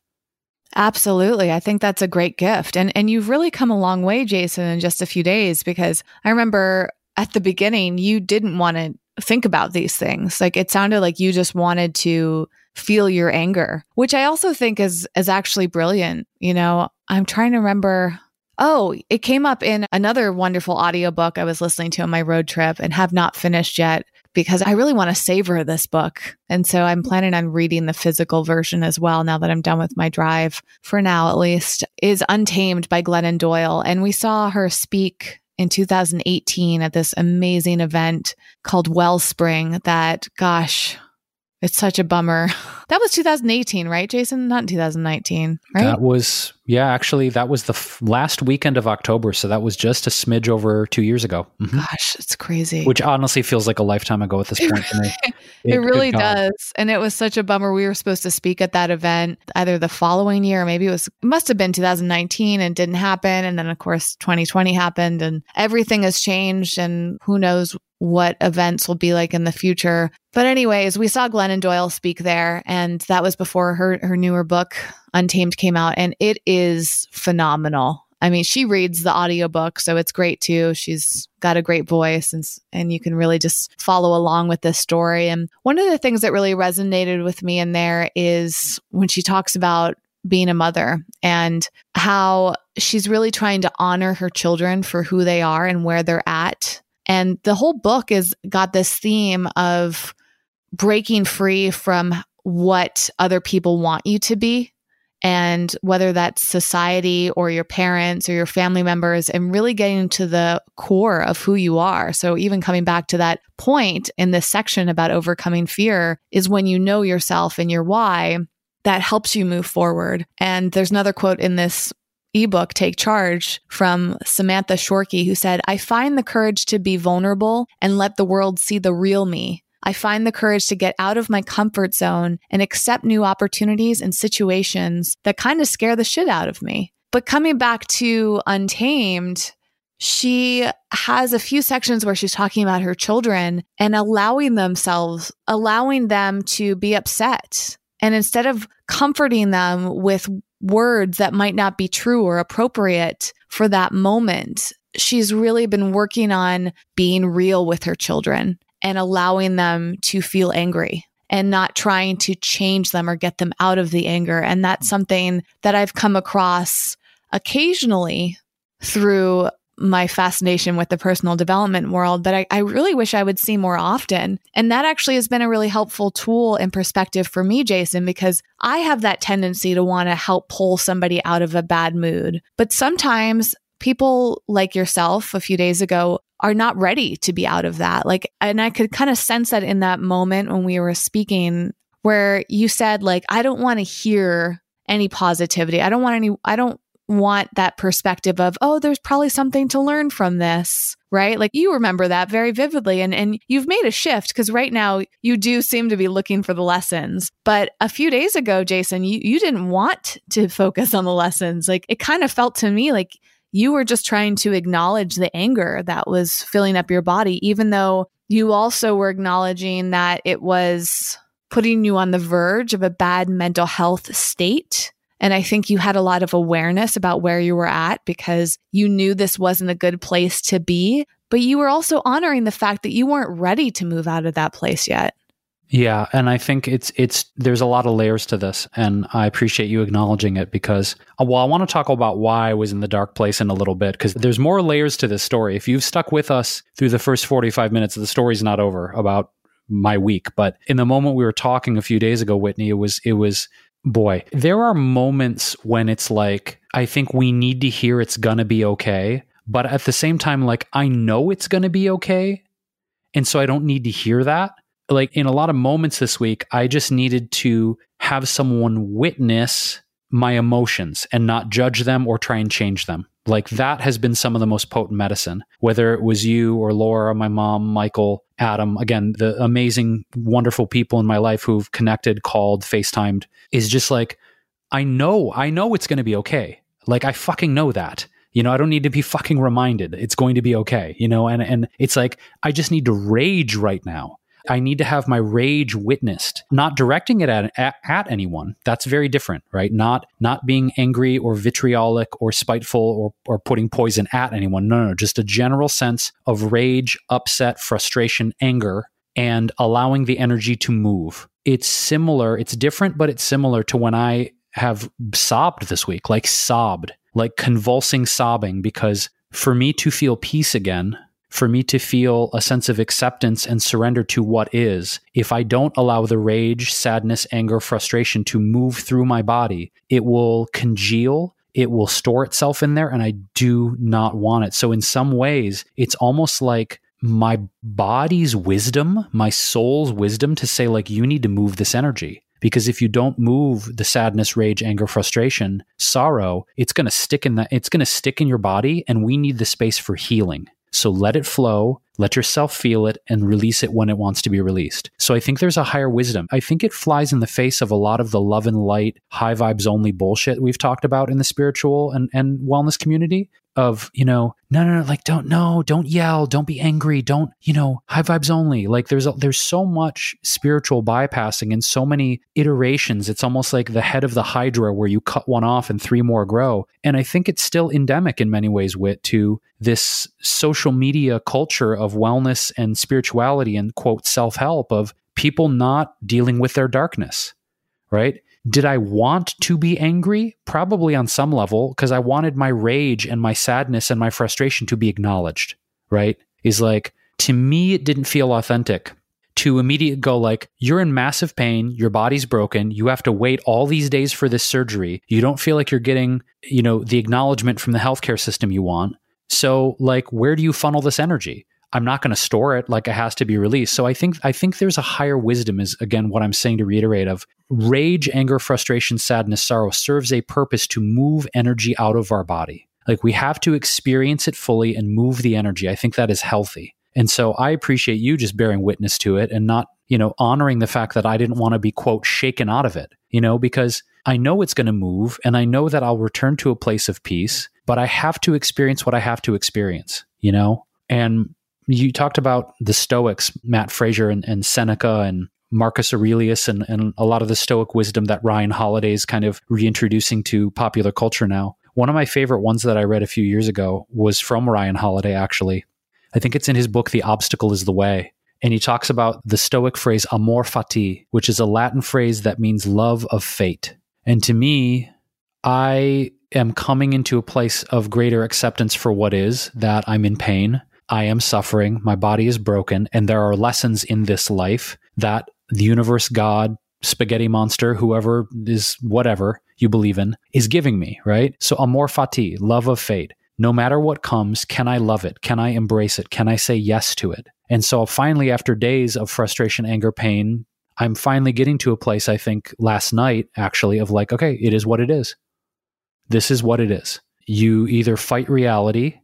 Absolutely. I think that's a great gift. And and you've really come a long way, Jason, in just a few days because I remember at the beginning you didn't want to think about these things. Like it sounded like you just wanted to feel your anger, which I also think is is actually brilliant. You know, I'm trying to remember Oh, it came up in another wonderful audiobook I was listening to on my road trip and have not finished yet because I really want to savor this book. And so I'm planning on reading the physical version as well now that I'm done with my drive for now at least is Untamed by Glennon Doyle and we saw her speak in 2018 at this amazing event called Wellspring that gosh it's such a bummer. [laughs] That was 2018, right, Jason? Not 2019, right? That was, yeah, actually, that was the f- last weekend of October. So that was just a smidge over two years ago. Mm-hmm. Gosh, it's crazy. Which honestly feels like a lifetime ago at this point to me. [laughs] it, it really does. And it was such a bummer. We were supposed to speak at that event either the following year, or maybe it was, it must have been 2019 and didn't happen. And then, of course, 2020 happened and everything has changed. And who knows what events will be like in the future. But anyways, we saw Glennon Doyle speak there and that was before her her newer book Untamed came out and it is phenomenal. I mean, she reads the audiobook, so it's great too. She's got a great voice and and you can really just follow along with this story. And one of the things that really resonated with me in there is when she talks about being a mother and how she's really trying to honor her children for who they are and where they're at and the whole book is got this theme of breaking free from what other people want you to be. And whether that's society or your parents or your family members, and really getting to the core of who you are. So, even coming back to that point in this section about overcoming fear, is when you know yourself and your why, that helps you move forward. And there's another quote in this ebook, Take Charge, from Samantha Shorkey, who said, I find the courage to be vulnerable and let the world see the real me. I find the courage to get out of my comfort zone and accept new opportunities and situations that kind of scare the shit out of me. But coming back to Untamed, she has a few sections where she's talking about her children and allowing themselves, allowing them to be upset. And instead of comforting them with words that might not be true or appropriate for that moment. She's really been working on being real with her children and allowing them to feel angry and not trying to change them or get them out of the anger. And that's something that I've come across occasionally through my fascination with the personal development world, but I, I, really wish I would see more often. And that actually has been a really helpful tool and perspective for me, Jason, because I have that tendency to want to help pull somebody out of a bad mood. But sometimes people like yourself a few days ago are not ready to be out of that. Like, and I could kind of sense that in that moment when we were speaking, where you said, like, I don't want to hear any positivity. I don't want any, I don't want that perspective of, oh, there's probably something to learn from this, right? Like you remember that very vividly and, and you've made a shift because right now you do seem to be looking for the lessons. But a few days ago, Jason, you, you didn't want to focus on the lessons. Like it kind of felt to me like you were just trying to acknowledge the anger that was filling up your body, even though you also were acknowledging that it was putting you on the verge of a bad mental health state and I think you had a lot of awareness about where you were at because you knew this wasn't a good place to be, but you were also honoring the fact that you weren't ready to move out of that place yet. Yeah, and I think it's it's there's a lot of layers to this, and I appreciate you acknowledging it because uh, well, I want to talk about why I was in the dark place in a little bit because there's more layers to this story. If you've stuck with us through the first 45 minutes, the story's not over about my week, but in the moment we were talking a few days ago, Whitney, it was it was boy, there are moments when it's like, I think we need to hear it's going to be okay. But at the same time, like, I know it's going to be okay. And so I don't need to hear that. Like, in a lot of moments this week, I just needed to have someone witness my emotions and not judge them or try and change them. Like that has been some of the most potent medicine, whether it was you or Laura, my mom, Michael, Adam, again, the amazing, wonderful people in my life who've connected, called, FaceTimed, is just like, I know, I know it's going to be okay. Like, I fucking know that. You know, I don't need to be fucking reminded it's going to be okay. You know, and, and it's like, I just need to rage right now. I need to have my rage witnessed, not directing it at, at, at, anyone. That's very different, right? Not not being angry or vitriolic or spiteful or, or putting poison at anyone. No, no, just a general sense of rage, upset, frustration, anger, and allowing the energy to move. It's similar, it's different, but it's similar to when I have sobbed this week, like sobbed, like convulsing sobbing, because for me to feel peace again, for me to feel a sense of acceptance and surrender to what is, if I don't allow the rage, sadness, anger, frustration to move through my body, it will congeal. It will store itself in there, and I do not want it. So, in some ways, it's almost like my body's wisdom, my soul's wisdom to say, like, you need to move this energy. Because if you don't move the sadness, rage, anger, frustration, sorrow, it's going to stick in that, it's going to stick in your body. And we need the space for healing. So let it flow, let yourself feel it, and release it when it wants to be released. So I think there's a higher wisdom. I think it flies in the face of a lot of the love and light, high vibes only bullshit we've talked about in the spiritual and, and wellness community of, you know, no, no, no, like don't, no, don't yell, don't be angry, don't, you know, high vibes only. Like there's, a, there's so much spiritual bypassing and so many iterations. It's almost like the head of the hydra where you cut one off and three more grow. And I think it's still endemic in many ways, Whit, to this social media culture of wellness and spirituality and quote self help of people not dealing with their darkness, right? Did I want to be angry? Probably on some level, because I wanted my rage and my sadness and my frustration to be acknowledged, right? Is like, to me, it didn't feel authentic to immediately go like you're in massive pain your body's broken you have to wait all these days for this surgery you don't feel like you're getting you know the acknowledgement from the healthcare system you want so like where do you funnel this energy I'm not going to store it like it has to be released. So I think I think there's a higher wisdom is again what I'm saying to reiterate of rage, anger, frustration, sadness, sorrow serves a purpose to move energy out of our body. Like we have to experience it fully and move the energy. I think that is healthy. And so I appreciate you just bearing witness to it and not, you know, honoring the fact that I didn't want to be quote shaken out of it, you know, because I know it's going to move and I know that I'll return to a place of peace, but I have to experience what I have to experience, you know? And you talked about the Stoics, Matt Frazier and, and Seneca and Marcus Aurelius and, and a lot of the Stoic wisdom that Ryan Holiday is kind of reintroducing to popular culture now. One of my favorite ones that I read a few years ago was from Ryan Holiday, actually. I think it's in his book, The Obstacle is the Way. And he talks about the Stoic phrase amor fati, which is a Latin phrase that means love of fate. And to me, I am coming into a place of greater acceptance for what is, that I'm in pain, I am suffering, my body is broken, and there are lessons in this life that the universe, God, spaghetti monster, whoever is whatever you believe in, is giving me, right? So amor fati, love of fate. No matter what comes, can I love it? Can I embrace it? Can I say yes to it? And so finally, after days of frustration, anger, pain, I'm finally getting to a place, I think last night actually, of like, okay, it is what it is. This is what it is. You either fight reality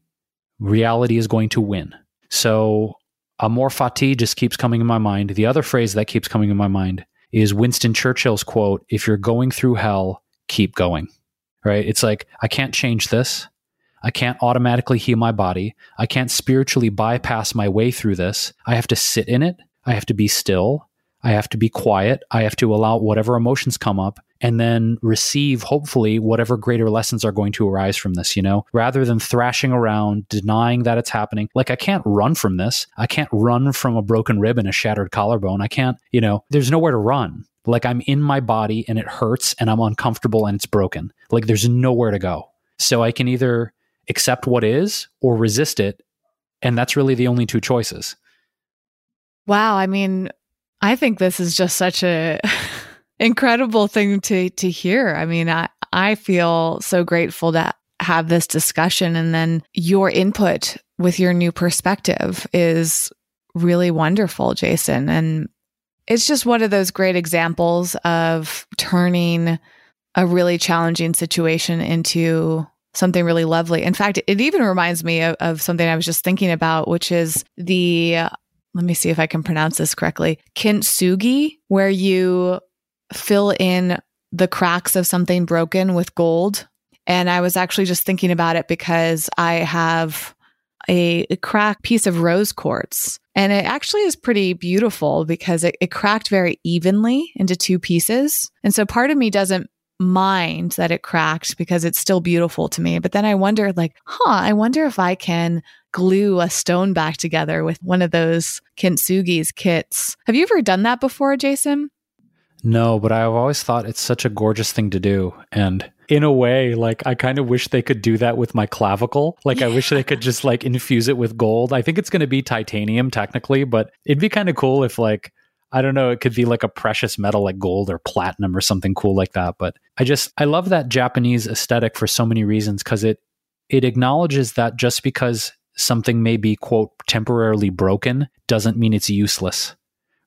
reality is going to win. So amor fati just keeps coming in my mind. The other phrase that keeps coming in my mind is Winston Churchill's quote, if you're going through hell, keep going. Right? It's like I can't change this. I can't automatically heal my body. I can't spiritually bypass my way through this. I have to sit in it. I have to be still. I have to be quiet. I have to allow whatever emotions come up and then receive, hopefully, whatever greater lessons are going to arise from this, you know, rather than thrashing around, denying that it's happening. Like, I can't run from this. I can't run from a broken rib and a shattered collarbone. I can't, you know, there's nowhere to run. Like, I'm in my body and it hurts and I'm uncomfortable and it's broken. Like, there's nowhere to go. So I can either accept what is or resist it. And that's really the only two choices. Wow. I mean, I think this is just such a [laughs] incredible thing to to hear. I mean, I I feel so grateful to have this discussion and then your input with your new perspective is really wonderful, Jason. And it's just one of those great examples of turning a really challenging situation into something really lovely. In fact, it even reminds me of, of something I was just thinking about, which is the let me see if I can pronounce this correctly. Kintsugi, where you fill in the cracks of something broken with gold. And I was actually just thinking about it because I have a, a cracked piece of rose quartz. And it actually is pretty beautiful because it, it cracked very evenly into two pieces. And so part of me doesn't mind that it cracked because it's still beautiful to me. But then I wonder, like, huh, I wonder if I can glue a stone back together with one of those kintsugi's kits. Have you ever done that before, Jason? No, but I've always thought it's such a gorgeous thing to do. And in a way, like I kind of wish they could do that with my clavicle. Like yeah. I wish they could just like infuse it with gold. I think it's going to be titanium technically, but it'd be kind of cool if like I don't know, it could be like a precious metal like gold or platinum or something cool like that. But I just I love that Japanese aesthetic for so many reasons because it it acknowledges that just because something may be quote temporarily broken doesn't mean it's useless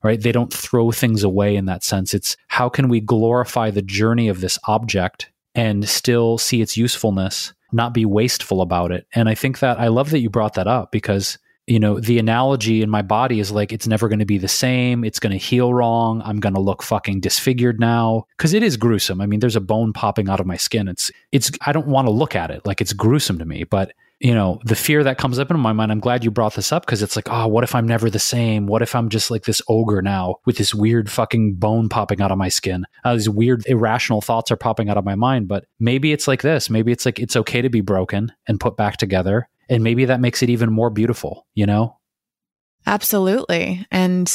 right they don't throw things away in that sense it's how can we glorify the journey of this object and still see its usefulness not be wasteful about it and i think that i love that you brought that up because you know, the analogy in my body is like it's never going to be the same. It's going to heal wrong. I'm going to look fucking disfigured now because it is gruesome. I mean, there's a bone popping out of my skin. It's it's I don't want to look at it. Like it's gruesome to me, but you know, the fear that comes up in my mind, I'm glad you brought this up because it's like, oh, what if I'm never the same? What if I'm just like this ogre now with this weird fucking bone popping out of my skin? Uh, these weird irrational thoughts are popping out of my mind. But maybe it's like this. Maybe it's like it's okay to be broken and put back together and maybe that makes it even more beautiful, you know? Absolutely. And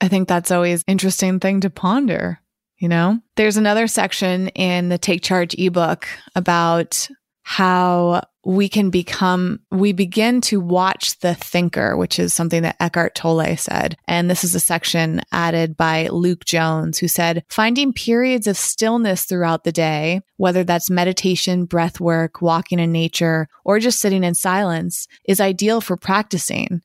I think that's always interesting thing to ponder, you know? There's another section in the Take Charge ebook about how we can become, we begin to watch the thinker, which is something that Eckhart Tolle said. And this is a section added by Luke Jones, who said, finding periods of stillness throughout the day, whether that's meditation, breath work, walking in nature, or just sitting in silence, is ideal for practicing.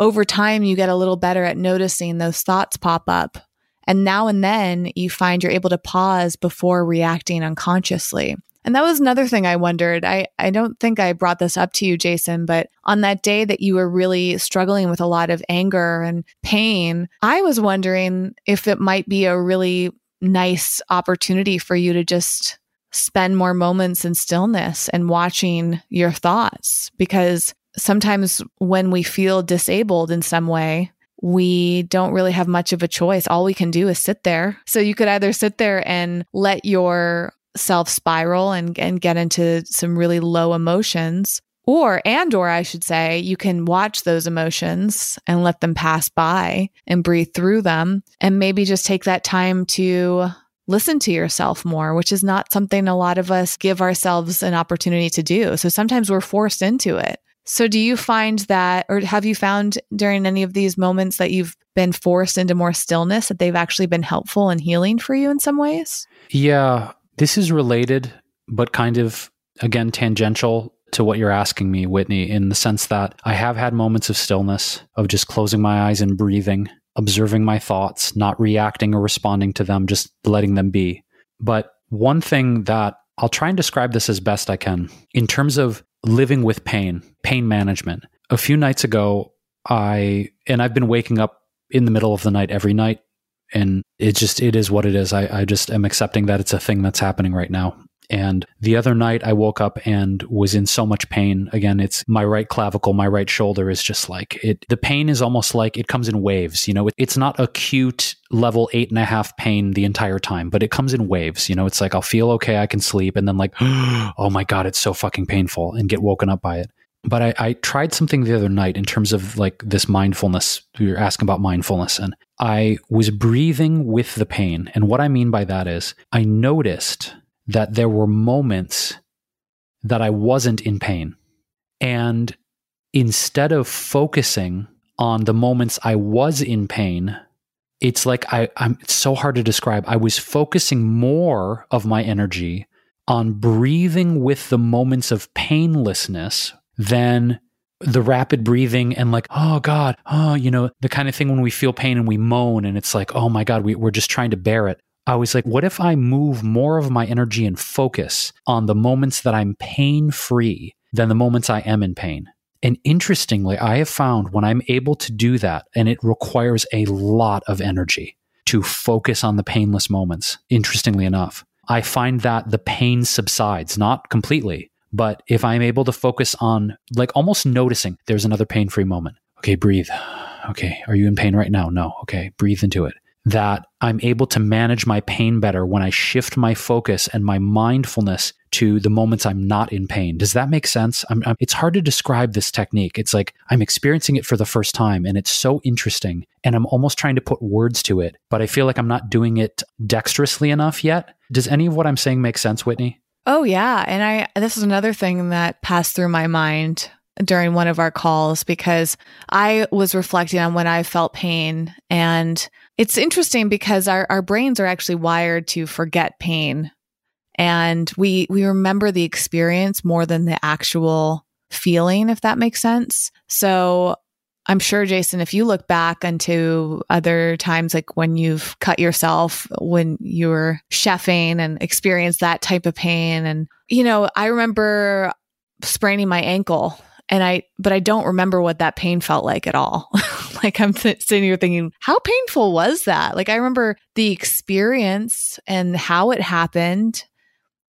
Over time, you get a little better at noticing those thoughts pop up. And now and then you find you're able to pause before reacting unconsciously. And that was another thing I wondered. I, I don't think I brought this up to you, Jason, but on that day that you were really struggling with a lot of anger and pain, I was wondering if it might be a really nice opportunity for you to just spend more moments in stillness and watching your thoughts. Because sometimes when we feel disabled in some way, we don't really have much of a choice. All we can do is sit there. So you could either sit there and let your self spiral and, and get into some really low emotions. Or and or i should say you can watch those emotions and let them pass by and breathe through them and maybe just take that time to listen to yourself more which is not something a lot of us give ourselves an opportunity to do. So sometimes we're forced into it. So do you find that or have you found during any of these moments that you've been forced into more stillness that they've actually been helpful and healing for you in some ways? Yeah this is related, but kind of, again, tangential to what you're asking me, Whitney, in the sense that I have had moments of stillness, of just closing my eyes and breathing, observing my thoughts, not reacting or responding to them, just letting them be. But one thing that I'll try and describe this as best I can in terms of living with pain, pain management. A few nights ago, I, and I've been waking up in the middle of the night every night and it just it is what it is. I, I just am accepting that it's a thing that's happening right now. And the other night I woke up and was in so much pain. Again, it's my right clavicle, my right shoulder is just like it. The pain is almost like it comes in waves. You know, it, it's not acute level eight and a half pain the entire time, but it comes in waves. You know, it's like I'll feel okay, I can sleep, and then like, [gasps] oh my God, it's so fucking painful and get woken up by it but I, I, tried something the other night in terms of like this mindfulness. We were asking about mindfulness, and I was breathing with the pain. And what I mean by that is, I noticed that there were moments that I wasn't in pain. And instead of focusing on the moments I was in pain, it's like I, I'm it's so hard to describe. I was focusing more of my energy on breathing with the moments of painlessness than the rapid breathing and like, oh God, oh, you know, the kind of thing when we feel pain and we moan and it's like, oh my God, we, we're just trying to bear it. I was like, what if I move more of my energy and focus on the moments that I'm pain free than the moments I am in pain? And interestingly, I have found when I'm able to do that, and it requires a lot of energy to focus on the painless moments, interestingly enough, I find that the pain subsides, not completely, but if I'm able to focus on like almost noticing there's another pain free moment. Okay, breathe. Okay, are you in pain right now? No. Okay, breathe into it. That I'm able to manage my pain better when I shift my focus and my mindfulness to the moments I'm not in pain. Does that make sense? I'm, I'm, it's hard to describe this technique. It's like I'm experiencing it for the first time and it's so interesting. And I'm almost trying to put words to it, but I feel like I'm not doing it dexterously enough yet. Does any of what I'm saying make sense, Whitney? Oh, yeah. And I, this is another thing that passed through my mind during one of our calls because I was reflecting on when I felt pain. And it's interesting because our, our brains are actually wired to forget pain. And we, we remember the experience more than the actual feeling, if that makes sense. So I'm sure, Jason, if you look back into other times, like when you've cut yourself, when you were chefing and experienced that type of pain. And, you know, I remember spraining my ankle and I, but I don't remember what that pain felt like at all. [laughs] like I'm sitting here thinking, how painful was that? Like I remember the experience and how it happened.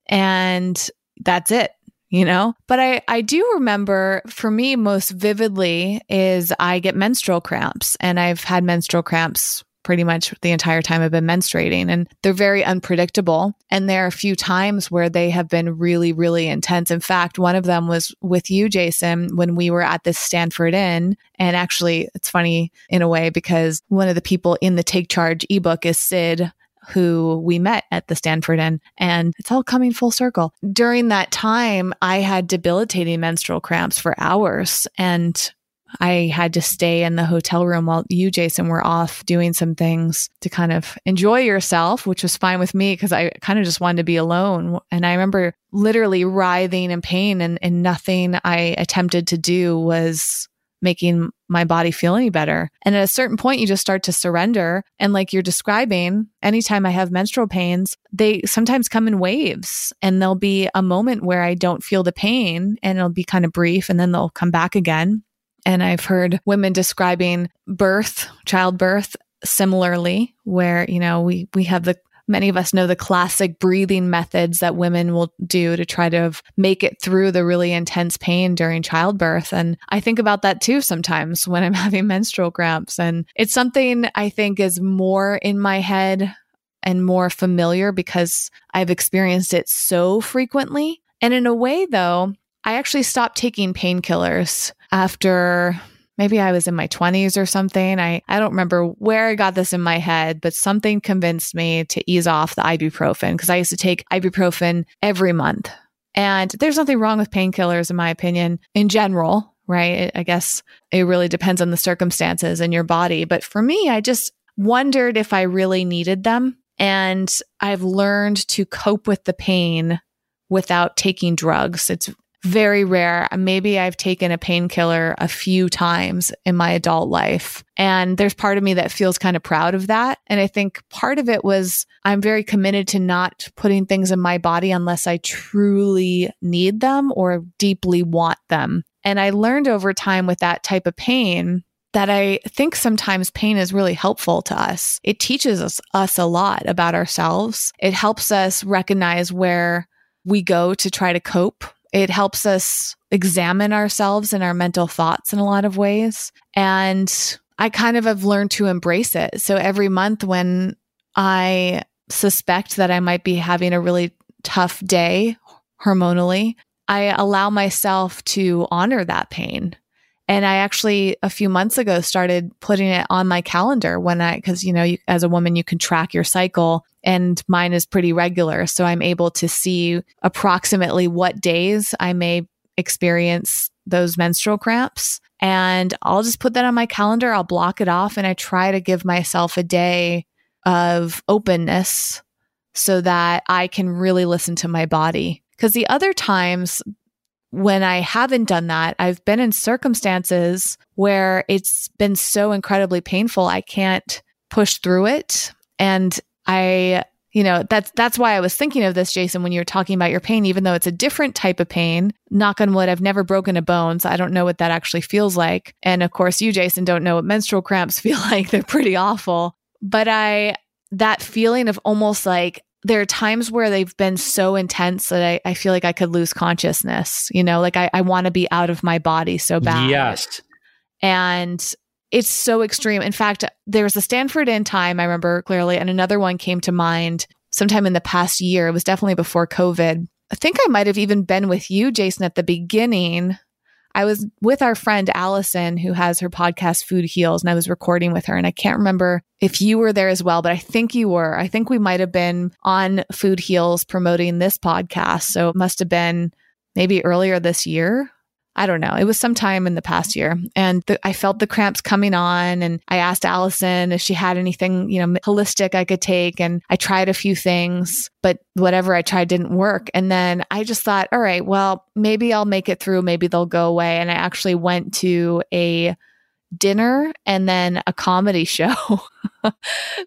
And that's it you know but i i do remember for me most vividly is i get menstrual cramps and i've had menstrual cramps pretty much the entire time I've been menstruating and they're very unpredictable. And there are a few times where they have been really, really intense. In fact, one of them was with you, Jason, when we were at this Stanford Inn. And actually, it's funny in a way because one of the people in the Take Charge ebook is Sid, who we met at the Stanford Inn, and it's all coming full circle. During that time, I had debilitating menstrual cramps for hours, and I had to stay in the hotel room while you, Jason, were off doing some things to kind of enjoy yourself, which was fine with me because I kind of just wanted to be alone. And I remember literally writhing in pain, and, and nothing I attempted to do was making my body feel any better. And at a certain point, you just start to surrender. And like you're describing, anytime I have menstrual pains, they sometimes come in waves and there'll be a moment where I don't feel the pain and it'll be kind of brief and then they'll come back again. And I've heard women describing birth, childbirth similarly, where, you know, we, we have the many of us know the classic breathing methods that women will do to try to make it through the really intense pain during childbirth. And I think about that too sometimes when I'm [laughs] having menstrual cramps. And it's something I think is more in my head and more familiar because I've experienced it so frequently. And in a way, though, I actually stopped taking painkillers after maybe I was in my 20s or something. I, I don't remember where I got this in my head, but something convinced me to ease off the ibuprofen because I used to take ibuprofen every month. And there's nothing wrong with painkillers, in my opinion, in general, right? I guess it really depends on the circumstances and your body. But for me, I just wondered if I really needed them. And I've learned to cope with the pain without taking drugs. It's very rare. Maybe I've taken a painkiller a few times in my adult life. And there's part of me that feels kind of proud of that. And I think part of it was I'm very committed to not putting things in my body unless I truly need them or deeply want them. And I learned over time with that type of pain that I think sometimes pain is really helpful to us. It teaches us, us a lot about ourselves. It helps us recognize where we go to try to cope it helps us examine ourselves and our mental thoughts in a lot of ways. And I kind of have learned to embrace it. So every month when I suspect that I might be having a really tough day hormonally, I allow myself to honor that pain and I actually, a few months ago, started putting it on my calendar when I, because, you know, you, as a woman, you can track your cycle and mine is pretty regular. So I'm able to see approximately what days I may experience those menstrual cramps. And I'll just put that on my calendar. I'll block it off and I try to give myself a day of openness so that I can really listen to my body. Because the other times when I haven't done that, I've been in circumstances where it's been so incredibly painful, I can't push through it. And I, you know, that's that's why I was thinking of this, Jason, when you were talking about your pain, even though it's a different type of pain. Knock on wood, I've never broken a bone, so I don't know what that actually feels like. And of course, you, Jason, don't know what menstrual cramps [laughs] feel like. They're pretty awful. But I that feeling of almost like there are times where they've been so intense that I, I feel like I could lose consciousness. You know, like I, I want to be out of my body so bad. Yes. And it's so extreme. In fact, there was a Stanford Inn time I remember clearly, and another one came to mind sometime in the past year. It was definitely before COVID. I think I might have even been with you, Jason, at the beginning. I was with our friend Allison, who has her podcast, Food Heals, and I was recording with her. And I can't remember if you were there as well, but I think you were. I think we might have been on Food Heals promoting this podcast. So it must have been maybe earlier this year. I don't know. It was sometime in the past year. And the, I felt the cramps coming on. And I asked Allison if she had anything, you know, holistic I could take. And I tried a few things, but whatever I tried didn't work. And then I just thought, all right, well, maybe I'll make it through. Maybe they'll go away. And I actually went to a dinner and then a comedy [laughs] show.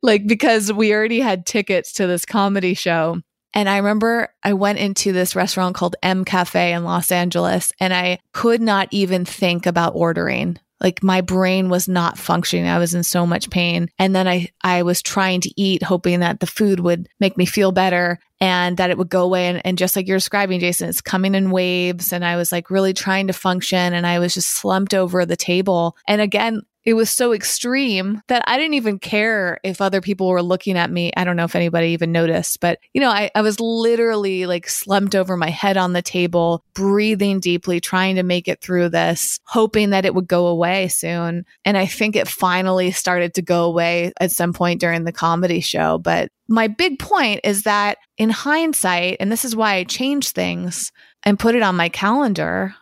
like, because we already had tickets to this comedy show. And I remember I went into this restaurant called M Cafe in Los Angeles and I could not even think about ordering. Like my brain was not functioning. I was in so much pain. And then I, I was trying to eat, hoping that the food would make me feel better and that it would go away. And, and just like you're describing, Jason, it's coming in waves. And I was like really trying to function and I was just slumped over the table. And again, it was so extreme that I didn't even care if other people were looking at me. I don't know if anybody even noticed, but you know, I, I was literally like slumped over my head on the table, breathing deeply, trying to make it through this, hoping that it would go away soon. And I think it finally started to go away at some point during the comedy show. But my big point is that in hindsight, and this is why I changed things and put it on my calendar,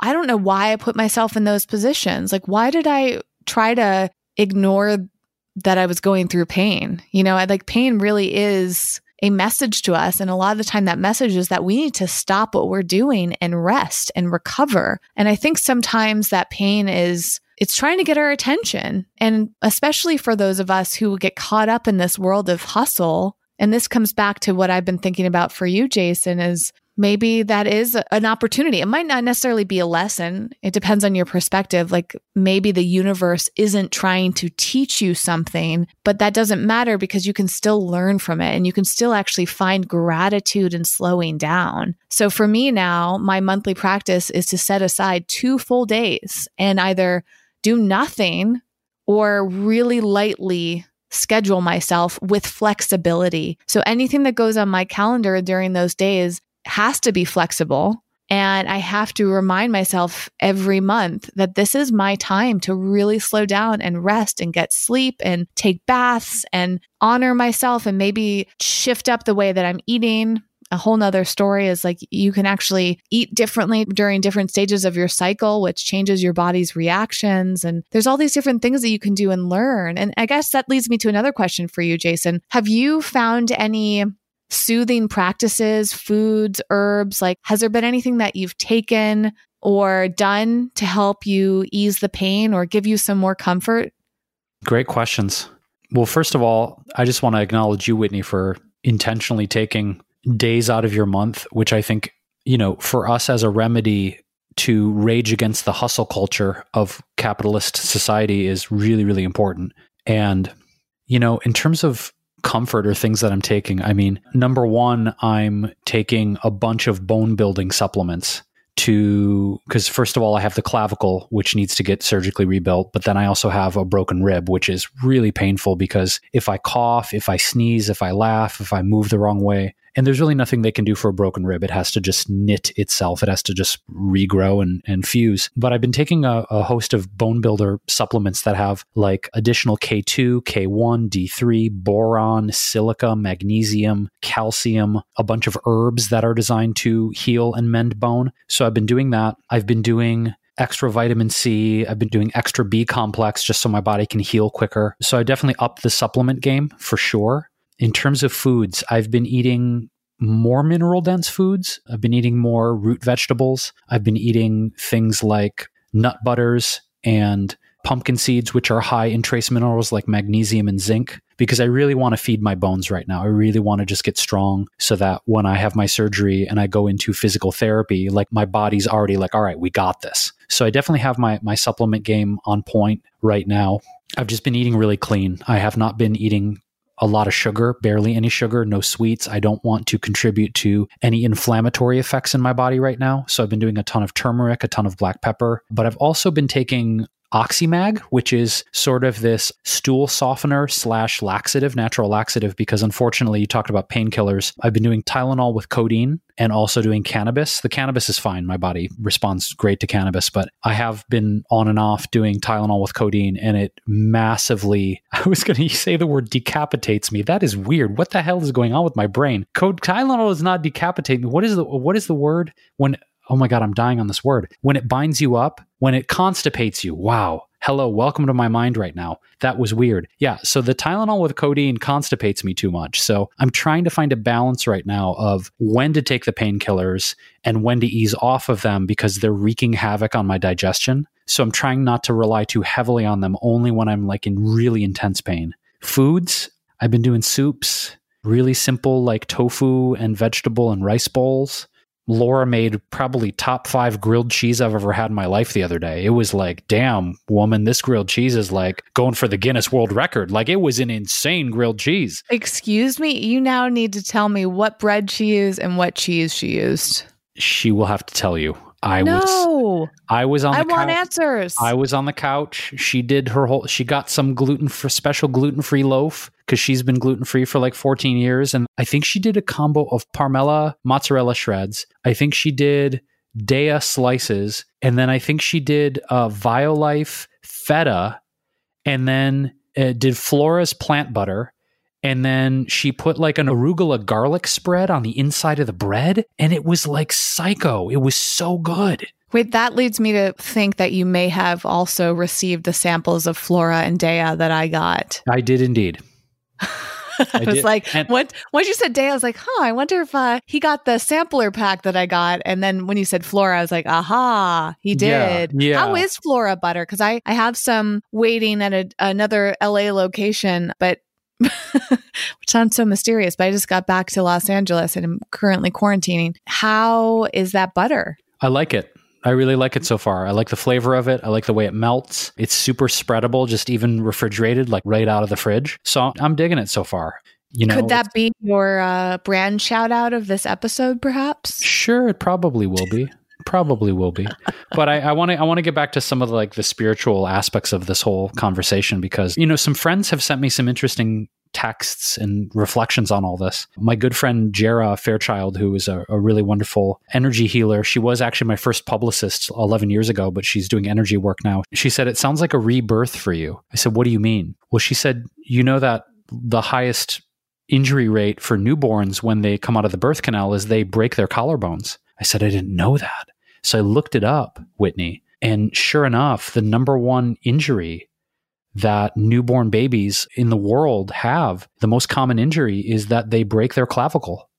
I don't know why I put myself in those positions. Like, why did I try to ignore that I was going through pain? You know, I, like pain really is a message to us. And a lot of the time, that message is that we need to stop what we're doing and rest and recover. And I think sometimes that pain is. It's trying to get our attention. And especially for those of us who get caught up in this world of hustle, and this comes back to what I've been thinking about for you, Jason, is maybe that is an opportunity. It might not necessarily be a lesson. It depends on your perspective. Like maybe the universe isn't trying to teach you something, but that doesn't matter because you can still learn from it and you can still actually find gratitude in slowing down. So for me now, my monthly practice is to set aside two full days and either do nothing or really lightly schedule myself with flexibility. So anything that goes on my calendar during those days has to be flexible. And I have to remind myself every month that this is my time to really slow down and rest and get sleep and take baths and honor myself and maybe shift up the way that I'm eating. A whole nother story is like you can actually eat differently during different stages of your cycle, which changes your body's reactions. And there's all these different things that you can do and learn. And I guess that leads me to another question for you, Jason. Have you found any soothing practices, foods, herbs? Like, has there been anything that you've taken or done to help you ease the pain or give you some more comfort? Great questions. Well, first of all, I just want to acknowledge you, Whitney, for intentionally taking days out of your month, which I think, you know, for us as a remedy to rage against the hustle culture of capitalist society is really, really important. And, you know, in terms of comfort or things that I'm taking. I mean, number one, I'm taking a bunch of bone building supplements to because first of all i have the clavicle which needs to get surgically rebuilt but then i also have a broken rib which is really painful because if i cough if i sneeze if i laugh if i move the wrong way and there's really nothing they can do for a broken rib. It has to just knit itself. It has to just regrow and, and fuse. But I've been taking a, a host of bone builder supplements that have like additional K2, K1, D3, boron, silica, magnesium, calcium, a bunch of herbs that are designed to heal and mend bone. So I've been doing that. I've been doing extra vitamin C. I've been doing extra B complex just so my body can heal quicker. So I definitely upped the supplement game for sure in terms of foods, I've been eating more mineral dense foods. I've been eating more root vegetables. I've been eating things like nut butters and pumpkin seeds, which are high in trace minerals like magnesium and zinc, because I really want to feed my bones right now. I really want to just get strong so that when I have my surgery and I go into physical therapy, like my body's already like, all right, we got this. So I definitely have my, my supplement game on point right now. I've just been eating really clean. I have not been eating a lot of sugar, barely any sugar, no sweets. I don't want to contribute to any inflammatory effects in my body right now. So I've been doing a ton of turmeric, a ton of black pepper, but I've also been taking Oxymag, which is sort of this stool softener slash laxative, natural laxative, because unfortunately you talked about painkillers. I've been doing Tylenol with codeine and also doing cannabis. The cannabis is fine. My body responds great to cannabis, but I have been on and off doing Tylenol with codeine and it massively, [laughs] I was going [laughs] to say the word decapitates me. That is weird. What the hell is going on with my brain? Code Tylenol does not decapitate me. What is the, what is the word when, oh my God, I'm dying on this word. When it binds you up, when it constipates you. Wow hello, welcome to my mind right now. That was weird. Yeah. So the Tylenol with codeine constipates me too much. So I'm trying to find a balance right now of when to take the painkillers and when to ease off of them because they're wreaking havoc on my digestion. So I'm trying not to rely too heavily on them only when I'm like in really intense pain. Foods, I've been doing soups, really simple like tofu and vegetable and rice bowls. Laura made probably top five grilled cheese I've ever had in my life the other day. It was like, damn, woman, this grilled cheese is like going for the Guinness World Record. Like it was an insane grilled cheese. Excuse me, you now need to tell me what bread she used and what cheese she used. She will have to tell you. I no. was I was on the I couch. want answers. I was on the couch. She did her whole she got some gluten for special gluten-free loaf cuz she's been gluten-free for like 14 years and I think she did a combo of Parmela mozzarella shreds. I think she did Daiya slices and then I think she did uh Violife feta and then uh, did Flora's plant butter and then she put like an arugula garlic spread on the inside of the bread and it was like psycho it was so good Wait, that leads me to think that you may have also received the samples of Flora and Daiya that I got. i did indeed [laughs] I, was did. like, And- what? Once you said Daiya, I was like, huh, I wonder if uh, he got the sampler pack that I got. And then when you said Flora, I was like, aha, he Yeah, did. yeah. How is Flora butter? Because I, I have some waiting at a, another LA location, but [laughs] which sounds so mysterious, but I just got back to Los Angeles and I'm currently quarantining. How is that butter? i like it i really like it so far i like the flavor of it i like the way it melts it's super spreadable just even refrigerated like right out of the fridge so i'm digging it so far you know Could that be your uh, brand shout out of this episode, perhaps? Sure, it probably will be. Probably will be. But I want to I want to get back to some of the, like the spiritual aspects of this whole conversation because you know some friends have sent me some interesting texts and reflections on all this. My good friend Jera Fairchild, who is a, a really wonderful energy healer, she was actually my first publicist 11 years ago, but she's doing energy work now. She said, It sounds like a rebirth for you. I said, What do you mean? Well, she said, You know that the highest injury rate for newborns when they come out of the birth canal is they break their collarbones. I said, I didn't know that. So I looked it up, Whitney. And sure enough, the number one injury that newborn babies in the world have, the most common injury is that they break their clavicle.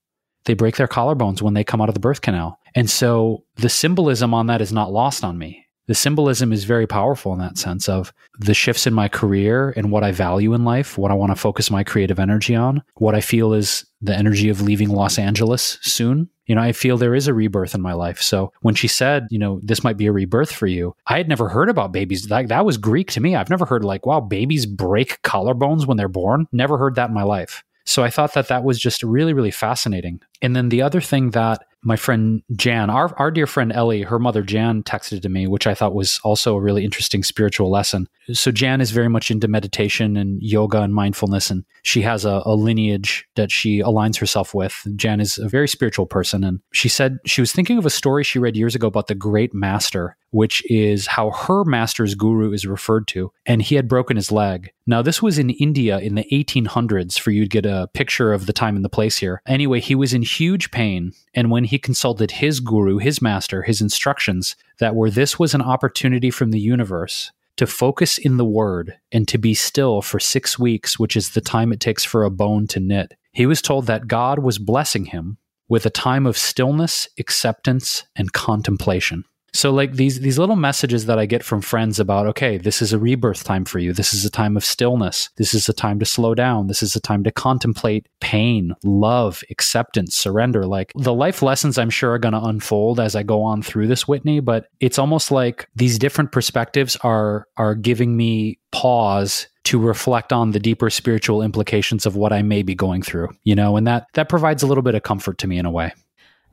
They break their collarbones when they come out of the birth canal. And so the symbolism on that is not lost on me. The symbolism is very powerful in that sense of the shifts in my career and what I value in life, what I want to focus my creative energy on, what I feel is the energy of leaving Los Angeles soon. You know, I feel there is a rebirth in my life. So when she said, you know, this might be a rebirth for you, I had never heard about babies. Like that was Greek to me. I've never heard like, wow, babies break collarbones when they're born. Never heard that in my life. So I thought that that was just really, really fascinating. And then the other thing that my friend Jan, our, our dear friend Ellie, her mother Jan texted to me, which I thought was also a really interesting spiritual lesson. So Jan is very much into meditation and yoga and mindfulness, and she has a, a lineage that she aligns herself with. Jan is a very spiritual person, and she said she was thinking of a story she read years ago about the great master, which is how her master's guru is referred to, and he had broken his leg. Now, this was in India in the 1800s for you to get a picture of the time and the place here. Anyway, he was in huge pain, and when he consulted his guru, his master, his instructions, that were this was an opportunity from the universe to focus in the word and to be still for six weeks, which is the time it takes for a bone to knit. He was told that God was blessing him with a time of stillness, acceptance, and contemplation. So like these these little messages that I get from friends about okay, this is a rebirth time for you. This is a time of stillness. This is a time to slow down. This is a time to contemplate pain, love, acceptance, surrender. Like the life lessons I'm sure are going to unfold as I go on through this Whitney, but it's almost like these different perspectives are are giving me pause to reflect on the deeper spiritual implications of what I may be going through, you know, and that that provides a little bit of comfort to me in a way.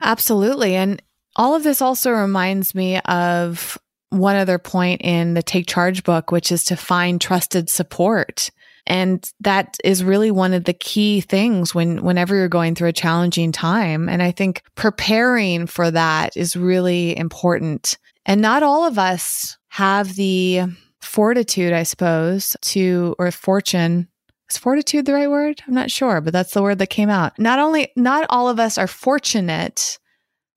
Absolutely. And all of this also reminds me of one other point in the Take Charge book, which is to find trusted support. And that is really one of the key things when, whenever you're going through a challenging time. And I think preparing for that is really important. And not all of us have the fortitude, I suppose, to, or fortune. Is fortitude the right word? I'm not sure, but that's the word that came out. Not only, not all of us are fortunate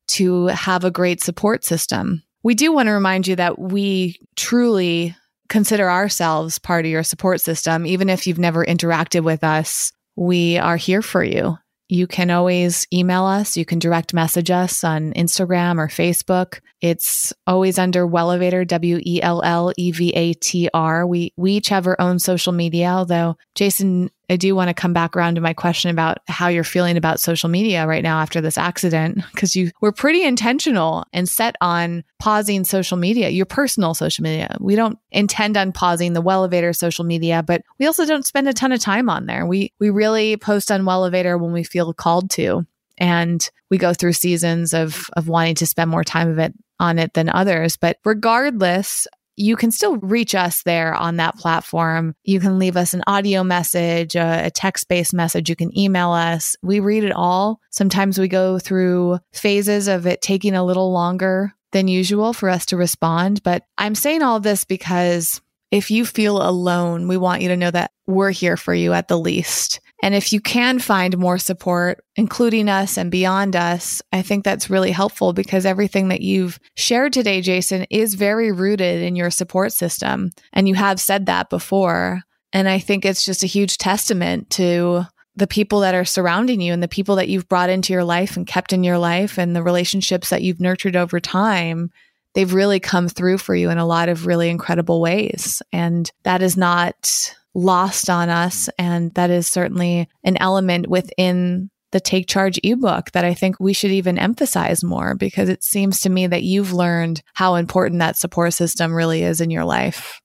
to have a great support system. We do want to remind you that we truly consider ourselves part of your support system. Even if you've never interacted with us, we are here for you. You can always email us. You can direct message us on Instagram or Facebook. It's always under Wellevatr, W E L L E V A T R. We we each have our own social media, although Jason I do want to come back around to my question about how you're feeling about social media right now after this accident, because you were pretty intentional and set on pausing social media, your personal social media. We don't intend on pausing the Wellevatr social media, but we also don't spend a ton of time on there. We we really post on Wellevatr when we feel called to. And we go through seasons of of wanting to spend more time of it on it than others. But regardless, you can still reach us there on that platform. You can leave us an audio message, a, text based message. You can email us. We read it all. Sometimes we go through phases of it taking a little longer than usual for us to respond. But I'm saying all this because if you feel alone, we want you to know that we're here for you at the least. And if you can find more support, including us and beyond us, I think that's really helpful because everything that you've shared today, Jason, is very rooted in your support system. And you have said that before. And I think it's just a huge testament to the people that are surrounding you and the people that you've brought into your life and kept in your life and the relationships that you've nurtured over time. They've really come through for you in a lot of really incredible ways. And that is not lost on us. And that is certainly an element within the Take Charge ebook that I think we should even emphasize more because it seems to me that you've learned how important that support system really is in your life.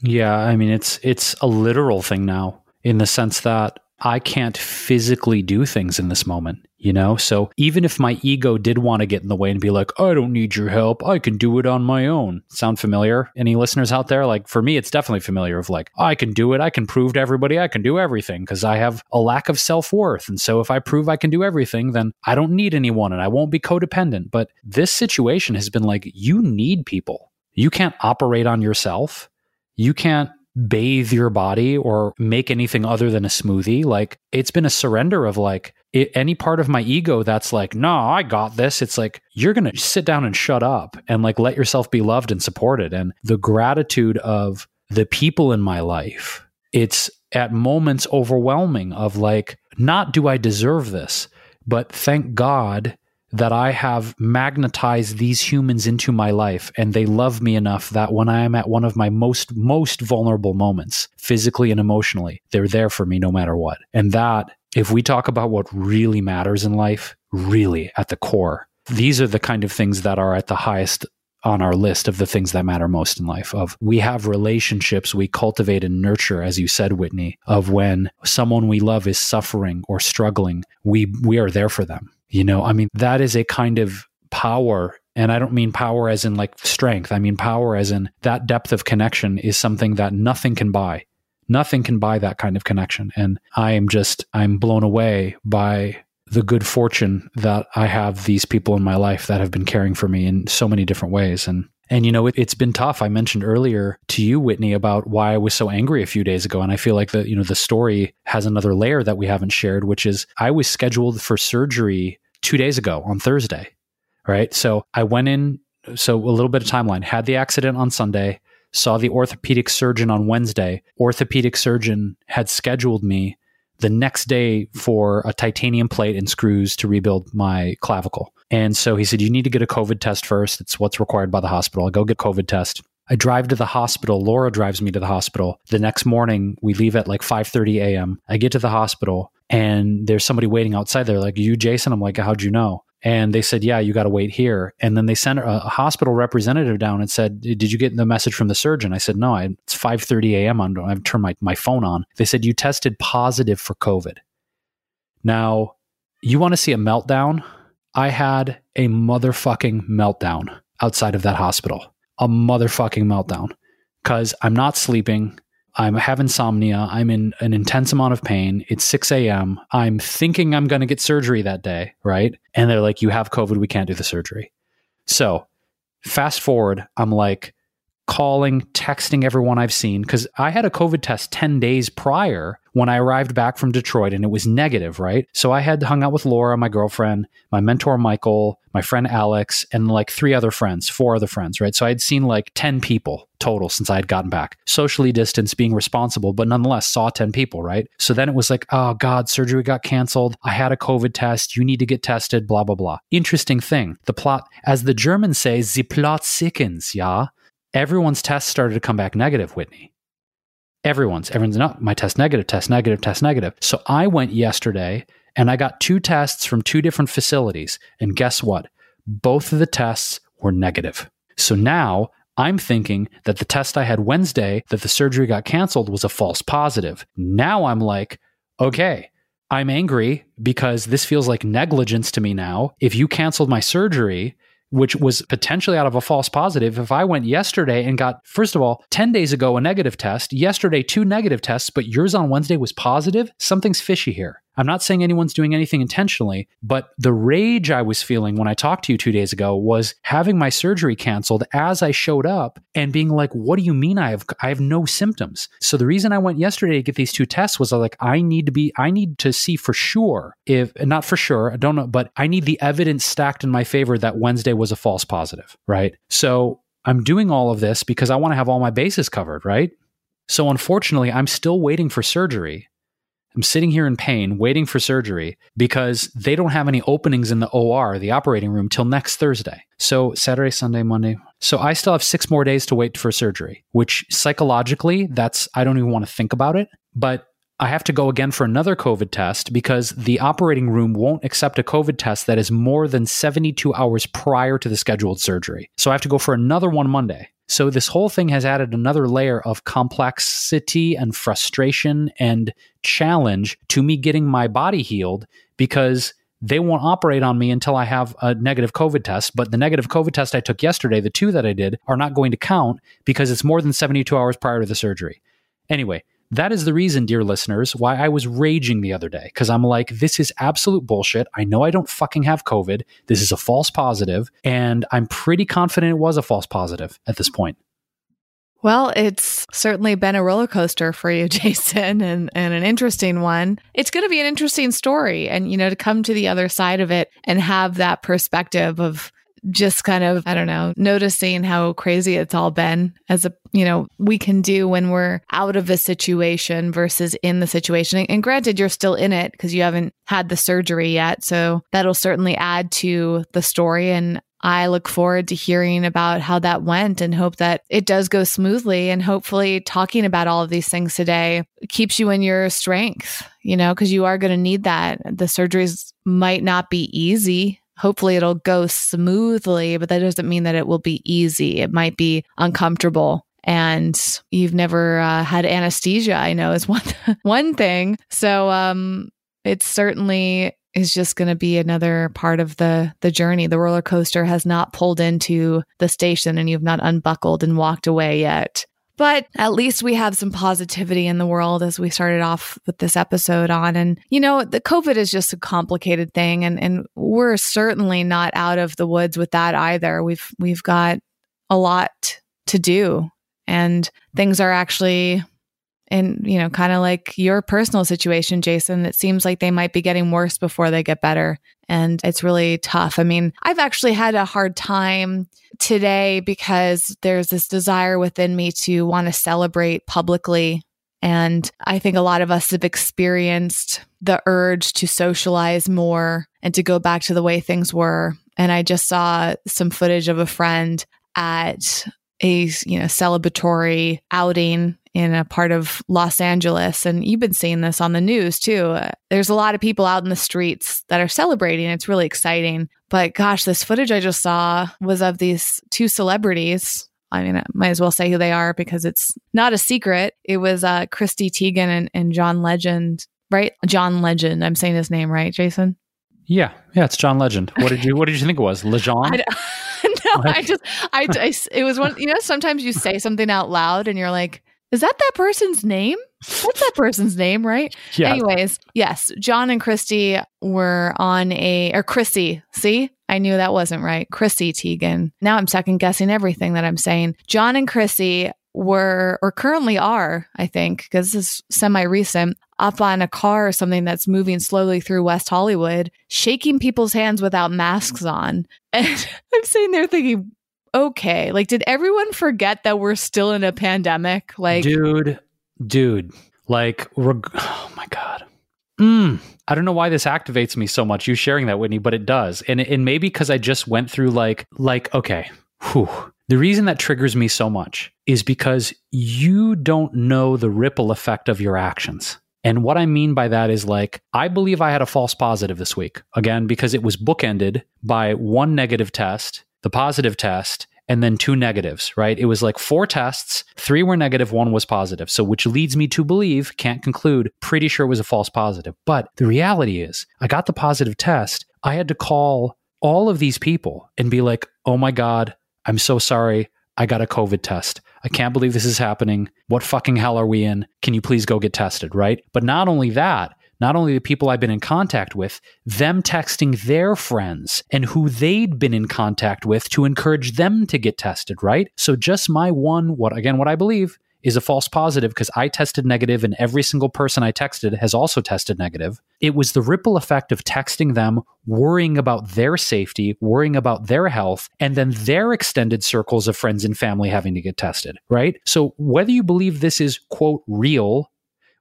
Yeah, I mean it's it's a literal thing now in the sense that I can't physically do things in this moment, you know? So even if my ego did want to get in the way and be like, I don't need your help, I can do it on my own. Sound familiar? Any listeners out there? Like for me, it's definitely familiar of like, I can do it. I can prove to everybody I can do everything because I have a lack of self worth. And so if I prove I can do everything, then I don't need anyone and I won't be codependent. But this situation has been like, you need people. You can't operate on yourself. You can't bathe your body or make anything other than a smoothie. Like it's been a surrender of like it, any part of my ego that's like, no, I got this. It's like, you're going to sit down and shut up and like let yourself be loved and supported. And the gratitude of the people in my life, it's at moments overwhelming of like, not do I deserve this, but thank God that I have magnetized these humans into my life and they love me enough that when I am at one of my most most vulnerable moments physically and emotionally they're there for me no matter what. And that if we talk about what really matters in life really at the core these are the kind of things that are at the highest on our list of the things that matter most in life of we have relationships we cultivate and nurture as you said Whitney of when someone we love is suffering or struggling we we are there for them you know, I mean, that is a kind of power. And I don't mean power as in like strength. I mean power as in that depth of connection is something that nothing can buy. Nothing can buy that kind of connection. And I am just, I'm blown away by the good fortune that I have these people in my life that have been caring for me in so many different ways. And and you know, it, has been tough. I mentioned earlier to you, Whitney, about why I was so angry a few days ago. And I feel like the, you know, the story has another layer that we haven't shared, which is I was scheduled for surgery two days ago on Thursday. Right. So I went in. So a little bit of timeline had the accident on Sunday, saw the orthopedic surgeon on Wednesday. Orthopedic surgeon had scheduled me the next day for a titanium plate and screws to rebuild my clavicle. And so he said, You need to get a COVID test first. It's what's required by the hospital. I go get COVID test. I drive to the hospital. Laura drives me to the hospital. The next morning, we leave at like 5:30 a.m. I get to the hospital and there's somebody waiting outside. They're like, "You, Jason?" I'm like, "How'd you know?" And they said, "Yeah, you got to wait here." And then they sent a, hospital representative down and said, "Did you get the message from the surgeon?" I said, "No, I, it's 5:30 a.m. I've turned my my phone on." They said, "You tested positive for COVID." Now, you want to see a meltdown? I had a motherfucking meltdown outside of that hospital. A motherfucking meltdown because I'm not sleeping. I have insomnia. I'm in an intense amount of pain. It's 6 a.m. I'm thinking I'm going to get surgery that day, right? And they're like, you have COVID. We can't do the surgery. So fast forward, I'm like, calling, texting everyone I've seen because I had a COVID test 10 days prior when I arrived back from Detroit and it was negative, right? So I had hung out with Laura, my girlfriend, my mentor, Michael, my friend Alex, and like three other friends, four other friends, right? So I'd seen like 10 people total since I had gotten back. Socially distanced, being responsible, but nonetheless saw 10 people, right? So then it was like, oh God, surgery got canceled. I had a COVID test. You need to get tested, blah, blah, blah. Interesting thing. The plot, as the Germans say, the plot sickens, yeah? Everyone's tests started to come back negative, Whitney. Everyone's, everyone's, no, my test negative, test negative, test negative. So I went yesterday and I got two tests from two different facilities. And guess what? Both of the tests were negative. So now I'm thinking that the test I had Wednesday that the surgery got canceled was a false positive. Now I'm like, okay, I'm angry because this feels like negligence to me now. If you canceled my surgery, which was potentially out of a false positive. If I went yesterday and got, first of all, 10 days ago, a negative test, yesterday, two negative tests, but yours on Wednesday was positive, something's fishy here. I'm not saying anyone's doing anything intentionally, but the rage I was feeling when I talked to you two days ago was having my surgery canceled as I showed up and being like, what do you mean I have I have no symptoms? So the reason I went yesterday to get these two tests was like, I need to be I need to see for sure if not for sure, I don't know, but I need the evidence stacked in my favor that Wednesday was a false positive, right? So I'm doing all of this because I want to have all my bases covered, right? So unfortunately, I'm still waiting for surgery I'm sitting here in pain waiting for surgery because they don't have any openings in the OR, the operating room, till next Thursday. So Saturday, Sunday, Monday. So I still have six more days to wait for surgery, which psychologically, that's, I don't even want to think about it. But I have to go again for another COVID test because the operating room won't accept a COVID test that is more than 72 hours prior to the scheduled surgery. So I have to go for another one Monday. So this whole thing has added another layer of complexity and frustration and challenge to me getting my body healed because they won't operate on me until I have a negative COVID test. But the negative COVID test I took yesterday, the two that I did, are not going to count because it's more than 72 hours prior to the surgery. Anyway, that is the reason, dear listeners, why I was raging the other day. Because I'm like, this is absolute bullshit. I know I don't fucking have COVID. This is a false positive, And I'm pretty confident it was a false positive at this point. Well, it's certainly been a roller coaster for you, [laughs] Jason, and, and an interesting one. It's going to be an interesting story. And, you know, to come to the other side of it and have that perspective of just kind of, I don't know, noticing how crazy it's all been as a, you know, we can do when we're out of a situation versus in the situation. And granted, you're still in it because you haven't had the surgery yet. So that'll certainly add to the story. And I look forward to hearing about how that went and hope that it does go smoothly. And hopefully, talking about all of these things today keeps you in your strength, you know, because you are going to need that. The surgeries might not be easy hopefully it'll go smoothly, but that doesn't mean that it will be easy. It might be uncomfortable. And you've never uh, had anesthesia, I know is [laughs] one one thing. So um, it certainly is just going to be another part of the the journey. The roller coaster has not pulled into the station, and you've not unbuckled and walked away yet. But at least we have some positivity in the world as we started off with this episode on. And, you know, the COVID is just a complicated thing. And, and we're certainly not out of the woods with that either. We've, we've got a lot to do and things are actually in, you know, kind of like your personal situation, Jason, it seems like they might be getting worse before they get better. And it's really tough. I mean, I've actually had a hard time today because there's this desire within me to want to celebrate publicly. And I think a lot of us have experienced the urge to socialize more and to go back to the way things were. And I just saw some footage of a friend at a you know celebratory outing in a part of Los Angeles. And you've been seeing this on the news too. Uh, there's a lot of people out in the streets that are celebrating. It's really exciting. But gosh, this footage I just saw was of these two celebrities. I mean, I might as well say who they are because it's not a secret. It was uh, Chrissy Teigen and, and John Legend, right? John Legend. I'm saying his name right, Jason? Yeah, yeah, it's John Legend. What did you What did you think it was? Legend? [laughs] [laughs] no, I just, I, I, it was one, you know, sometimes you say something out loud and you're like, is that that person's name? What's that person's name, right? [laughs] Yeah. Anyways, yes, John and Christy were on a, or Chrissy, see? I knew that wasn't right. Chrissy Teigen. Now I'm second guessing everything that I'm saying. John and Chrissy were, or currently are, I think, because this is semi recent, up on a car or something that's moving slowly through West Hollywood, shaking people's hands without masks on. [laughs] And I'm sitting there thinking, okay, like, did everyone forget that we're still in a pandemic? Like, dude, dude, like, reg- [sighs] oh my God. Mm, I don't know why this activates me so much, you sharing that, Whitney, but it does. And, and maybe because I just went through like, like, okay, whew. The reason that triggers me so much is because you don't know the ripple effect of your actions. And what I mean by that is like, I believe I had a false positive this week. Again, because it was bookended by one negative test, the positive test, and then two negatives, right? It was like four tests, three were negative, one was positive. So, which leads me to believe, can't conclude, pretty sure it was a false positive. But the reality is, I got the positive test. I had to call all of these people and be like, oh my God, I'm so sorry. I got a COVID test. I can't believe this is happening. What fucking hell are we in? Can you please go get tested, right? But not only that, not only the people I've been in contact with, them texting their friends and who they'd been in contact with to encourage them to get tested, right? So just my one, what again, what I believe is a false positive because I tested negative and every single person I texted has also tested negative. It was the ripple effect of texting them, worrying about their safety, worrying about their health, and then their extended circles of friends and family having to get tested, right? So whether you believe this is, quote, real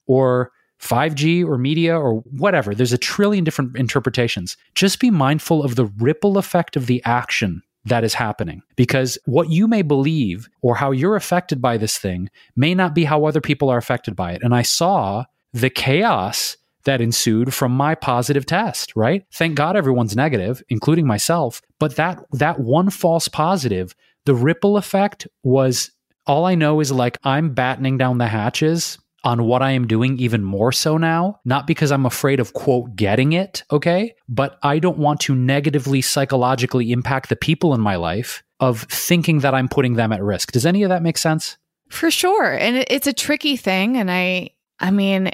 or 5G or media or whatever. There's a trillion different interpretations. Just be mindful of the ripple effect of the action that is happening because what you may believe or how you're affected by this thing may not be how other people are affected by it. And I saw the chaos that ensued from my positive test, right? Thank God everyone's negative, including myself, but that that one false positive, the ripple effect was all I know is like I'm battening down the hatches on what I am doing even more so now, not because I'm afraid of quote getting it, okay? But I don't want to negatively psychologically impact the people in my life of thinking that I'm putting them at risk. Does any of that make sense? For sure. And it's a tricky thing and I I mean,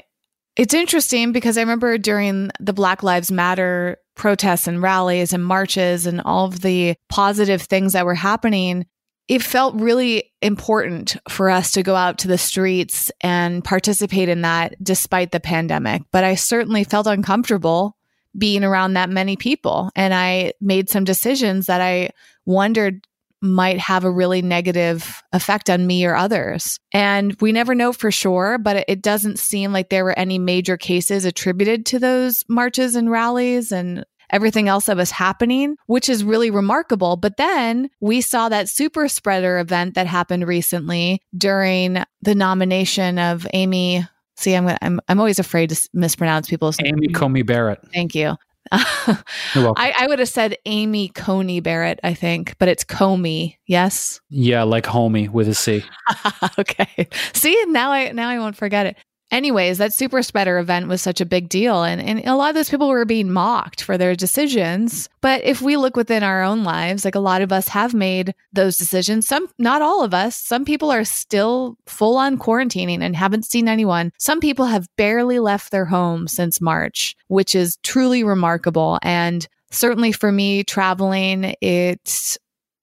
it's interesting because I remember during the Black Lives Matter protests and rallies and marches and all of the positive things that were happening, it felt really important for us to go out to the streets and participate in that despite the pandemic. But I certainly felt uncomfortable being around that many people. And I made some decisions that I wondered might have a really negative effect on me or others. And we never know for sure, but it doesn't seem like there were any major cases attributed to those marches and rallies and everything else that was happening, which is really remarkable. But then we saw that super spreader event that happened recently during the nomination of Amy. See, I'm I'm I'm always afraid to mispronounce people's name. Amy Coney Barrett. Thank you. I, I, would have said Amy Coney Barrett, I think, but it's Comey. Yes. Yeah, like homie with a C. [laughs] okay. See, now I now I won't forget it. Anyways, that super spreader event was such a big deal. And, and a lot of those people were being mocked for their decisions. But if we look within our own lives, like a lot of us have made those decisions. Some, not all of us. Some people are still full on quarantining and haven't seen anyone. Some people have barely left their home since March, which is truly remarkable. And certainly for me, traveling, it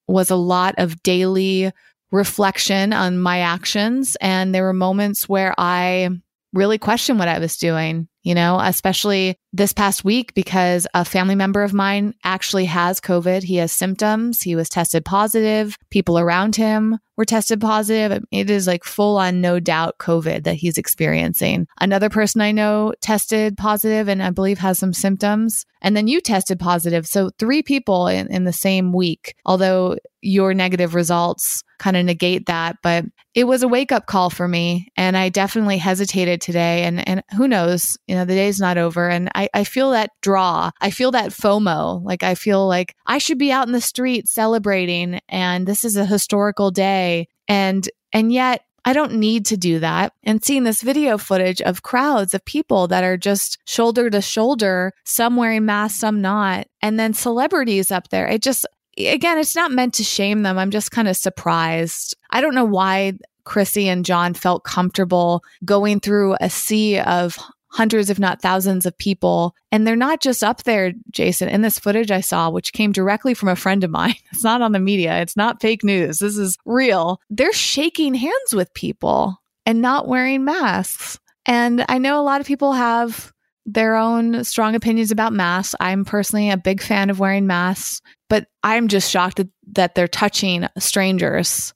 was a lot of daily reflection on my actions. And there were moments where I really question what I was doing, you know, especially this past week because a family member of mine actually has COVID. He has symptoms. He was tested positive. People around him were tested positive. It is like full on, no doubt, COVID that he's experiencing. Another person I know tested positive and I believe has some symptoms. And then you tested positive. So three people in, in the same week, although your negative results kind of negate that. But it was a wake up call for me. And I definitely hesitated today. And, and who knows, you know, the day's not over. And I, I feel that draw. I feel that FOMO. Like I feel like I should be out in the street celebrating. And this is a historical day. And, and yet I don't need to do that. And seeing this video footage of crowds of people that are just shoulder to shoulder, some wearing masks, some not, and then celebrities up there, it just, again, it's not meant to shame them. I'm just kind of surprised. I don't know why Chrissy and John felt comfortable going through a sea of hundreds, if not thousands of people. And they're not just up there, Jason, in this footage I saw, which came directly from a friend of mine. [laughs] It's not on the media. It's not fake news. This is real. They're shaking hands with people and not wearing masks. And I know a lot of people have their own strong opinions about masks. I'm personally a big fan of wearing masks, but I'm just shocked that, they're touching strangers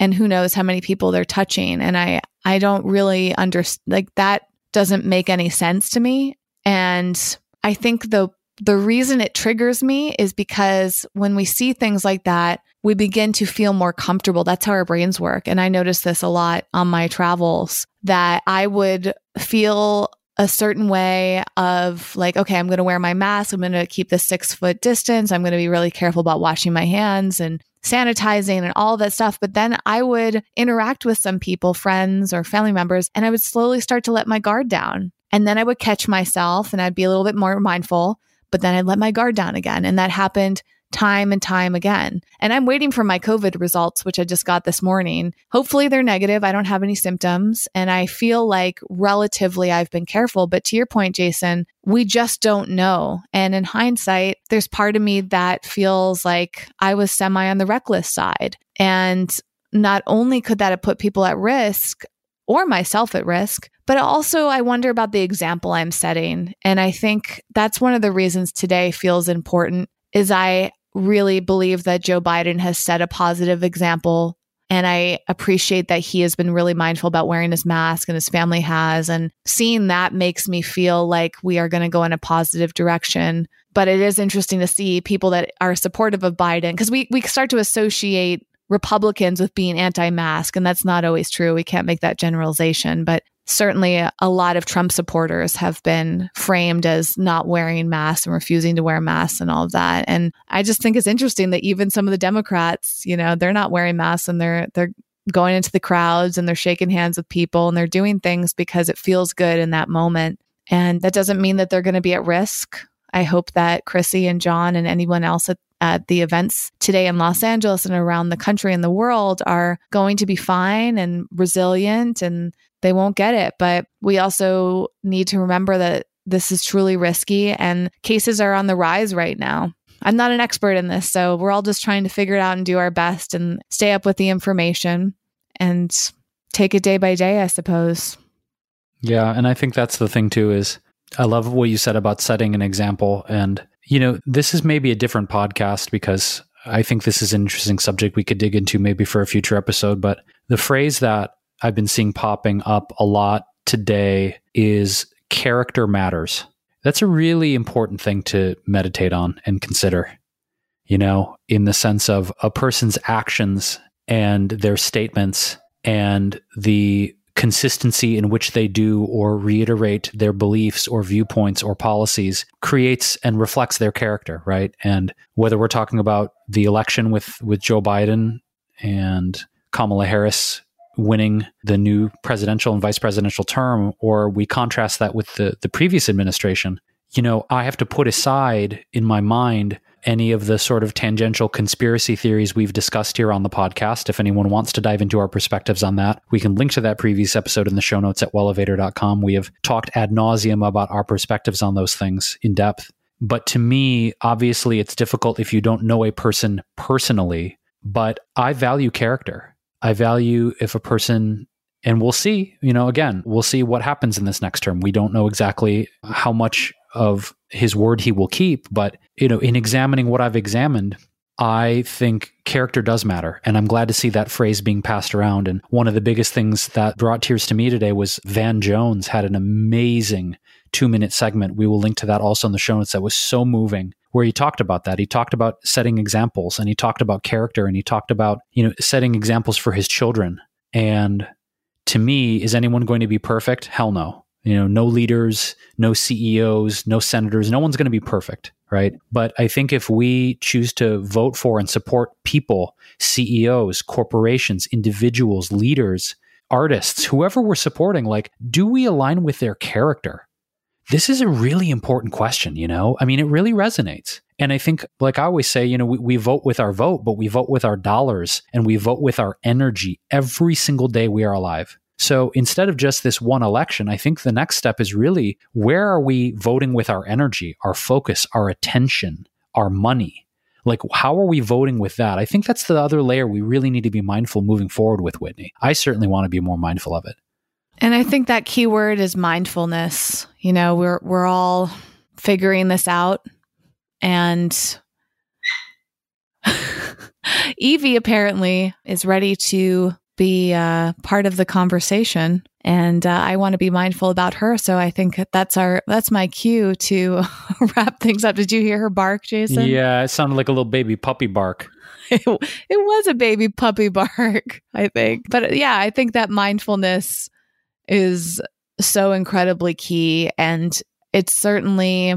and who knows how many people they're touching. And I, I don't really understand, like, that doesn't make any sense to me. And I think the the reason it triggers me is because when we see things like that, we begin to feel more comfortable. That's how our brains work. And I noticed this a lot on my travels that I would feel a certain way of like, okay, I'm going to wear my mask. I'm going to keep the six foot distance. I'm going to be really careful about washing my hands and sanitizing and all that stuff. But then I would interact with some people, friends or family members, and I would slowly start to let my guard down. And then I would catch myself and I'd be a little bit more mindful, but then I'd let my guard down again. And that happened time and time again. And I'm waiting for my COVID results, which I just got this morning. Hopefully they're negative. I don't have any symptoms. And I feel like relatively I've been careful. But to your point, Jason, we just don't know. And in hindsight, there's part of me that feels like I was semi on the reckless side. And not only could that have put people at risk, or myself at risk. But also, I wonder about the example I'm setting. And I think that's one of the reasons today feels important is I really believe that Joe Biden has set a positive example. And I appreciate that he has been really mindful about wearing his mask and his family has. And seeing that makes me feel like we are going to go in a positive direction. But it is interesting to see people that are supportive of Biden because we, we start to associate Republicans with being anti mask. And that's not always true. We can't make that generalization. But certainly a lot of Trump supporters have been framed as not wearing masks and refusing to wear masks and all of that. And I just think it's interesting that even some of the Democrats, you know, they're not wearing masks and they're they're going into the crowds and they're shaking hands with people and they're doing things because it feels good in that moment. And that doesn't mean that they're going to be at risk. I hope that Chrissy and John and anyone else at, at the events today in Los Angeles and around the country and the world are going to be fine and resilient and they won't get it. But we also need to remember that this is truly risky and cases are on the rise right now. I'm not an expert in this, so we're all just trying to figure it out and do our best and stay up with the information and take it day by day, I suppose. Yeah, and I think that's the thing too is I love what you said about setting an example and you know, this is maybe a different podcast because I think this is an interesting subject we could dig into maybe for a future episode, but the phrase that I've been seeing popping up a lot today is character matters. That's a really important thing to meditate on and consider, you know, in the sense of a person's actions and their statements and the consistency in which they do or reiterate their beliefs or viewpoints or policies creates and reflects their character, right? And whether we're talking about the election with with Joe Biden and Kamala Harris winning the new presidential and vice presidential term, or we contrast that with the, the previous administration, you know, I have to put aside in my mind any of the sort of tangential conspiracy theories we've discussed here on the podcast. If anyone wants to dive into our perspectives on that, we can link to that previous episode in the show notes at wellevatr.com. We have talked ad nauseum about our perspectives on those things in depth. But to me, obviously, it's difficult if you don't know a person personally. But I value character. I value if a person, and we'll see, you know, again, we'll see what happens in this next term. We don't know exactly how much of his word he will keep, but, you know, in examining what I've examined, I think character does matter. And I'm glad to see that phrase being passed around. And one of the biggest things that brought tears to me today was Van Jones had an amazing two minute segment. We will link to that also in the show notes. That was so moving where he talked about that. He talked about setting examples and he talked about character and he talked about, you know, setting examples for his children. And to me, is anyone going to be perfect? Hell no. You know, no leaders, no CEOs, no senators, no one's going to be perfect, right? But I think if we choose to vote for and support people, CEOs, corporations, individuals, leaders, artists, whoever we're supporting, like, do we align with their character? This is a really important question, you know? I mean, it really resonates. And I think, like I always say, you know, we, we, vote with our vote, but we vote with our dollars and we vote with our energy every single day we are alive. So instead of just this one election, I think the next step is really where are we voting with our energy, our focus, our attention, our money? Like, how are we voting with that? I think that's the other layer we really need to be mindful moving forward with Whitney. I certainly want to be more mindful of it. And I think that key word is mindfulness. You know, we're we're all figuring this out. And [laughs] Evie apparently is ready to be uh, part of the conversation. And uh, i want to be mindful about her. So i think that's our that's my cue to [laughs] wrap things up. Did you hear her bark jason? Yeah it sounded like a little baby puppy bark. [laughs] It, it was a baby puppy bark i think. But yeah i think that mindfulness is so incredibly key and it's certainly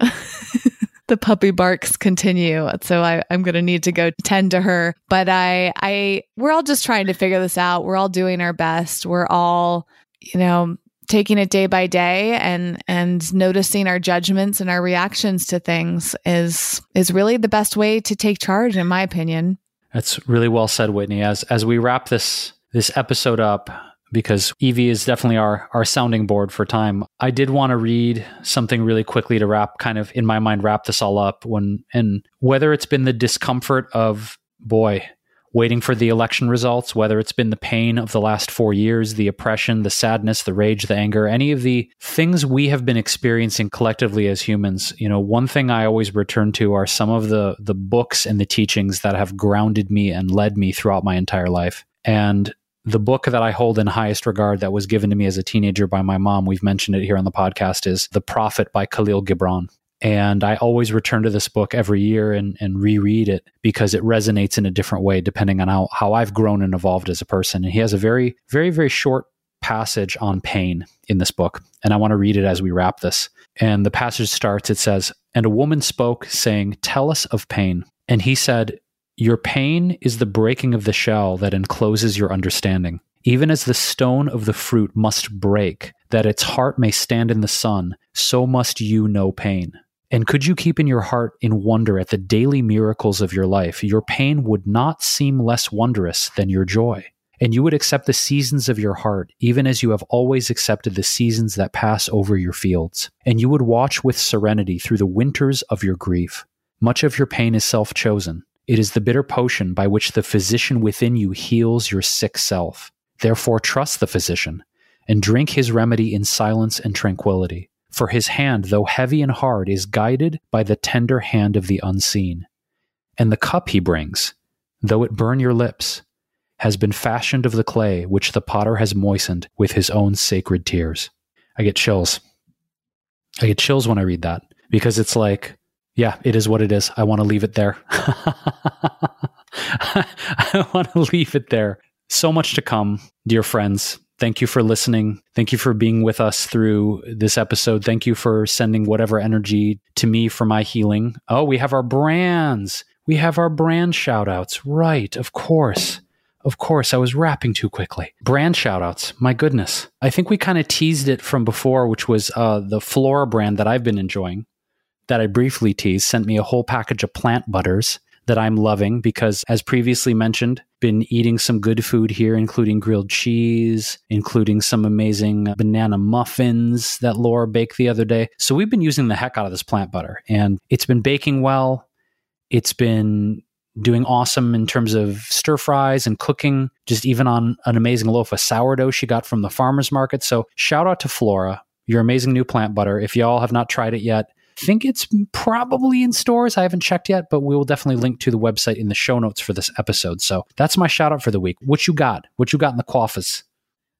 [laughs] the puppy barks continue. So I, I'm going to need to go tend to her. But I, I, we're all just trying to figure this out. We're all doing our best. We're all, you know, taking it day by day and and noticing our judgments and our reactions to things is is really the best way to take charge in my opinion that's really well said whitney as as we wrap this this episode up because Evie is definitely our our sounding board for time. I did want to read something really quickly to wrap kind of in my mind wrap this all up when and whether it's been the discomfort of boy waiting for the election results, whether it's been the pain of the last 4 years, the oppression, the sadness, the rage, the anger, any of the things we have been experiencing collectively as humans, you know, one thing I always return to are some of the the books and the teachings that have grounded me and led me throughout my entire life. And the book that I hold in highest regard that was given to me as a teenager by my mom, we've mentioned it here on the podcast, is The Prophet by Khalil Gibran. And I always return to this book every year and, and reread it because it resonates in a different way depending on how, how I've grown and evolved as a person. And he has a very, very, very short passage on pain in this book. And I want to read it as we wrap this. And the passage starts it says, And a woman spoke, saying, Tell us of pain. And he said, your pain is the breaking of the shell that encloses your understanding. Even as the stone of the fruit must break, that its heart may stand in the sun, so must you know pain. And could you keep in your heart in wonder at the daily miracles of your life, your pain would not seem less wondrous than your joy. And you would accept the seasons of your heart, even as you have always accepted the seasons that pass over your fields. And you would watch with serenity through the winters of your grief. Much of your pain is self chosen, it is the bitter potion by which the physician within you heals your sick self. Therefore, trust the physician and drink his remedy in silence and tranquility. For his hand, though heavy and hard, is guided by the tender hand of the unseen. And the cup he brings, though it burn your lips, has been fashioned of the clay which the potter has moistened with his own sacred tears. I get chills. I get chills when I read that because it's like yeah, it is what it is. I want to leave it there. [laughs] I want to leave it there. So much to come, dear friends. Thank you for listening. Thank you for being with us through this episode. Thank you for sending whatever energy to me for my healing. Oh, we have our brands. We have our brand shout outs. Right, of course. Of course, I was rapping too quickly. Brand shout outs. My goodness. I think we kind of teased it from before, which was uh, the Flora brand that I've been enjoying that I briefly teased sent me a whole package of plant butters that I'm loving because, as previously mentioned, been eating some good food here, including grilled cheese, including some amazing banana muffins that Laura baked the other day. So we've been using the heck out of this plant butter, and it's been baking well. It's been doing awesome in terms of stir fries and cooking, just even on an amazing loaf of sourdough she got from the farmer's market. So shout out to Flora, your amazing new plant butter. If y'all have not tried it yet, think it's probably in stores. I haven't checked yet, but we will definitely link to the website in the show notes for this episode. So that's my shout out for the week. What you got? What you got in the coffers?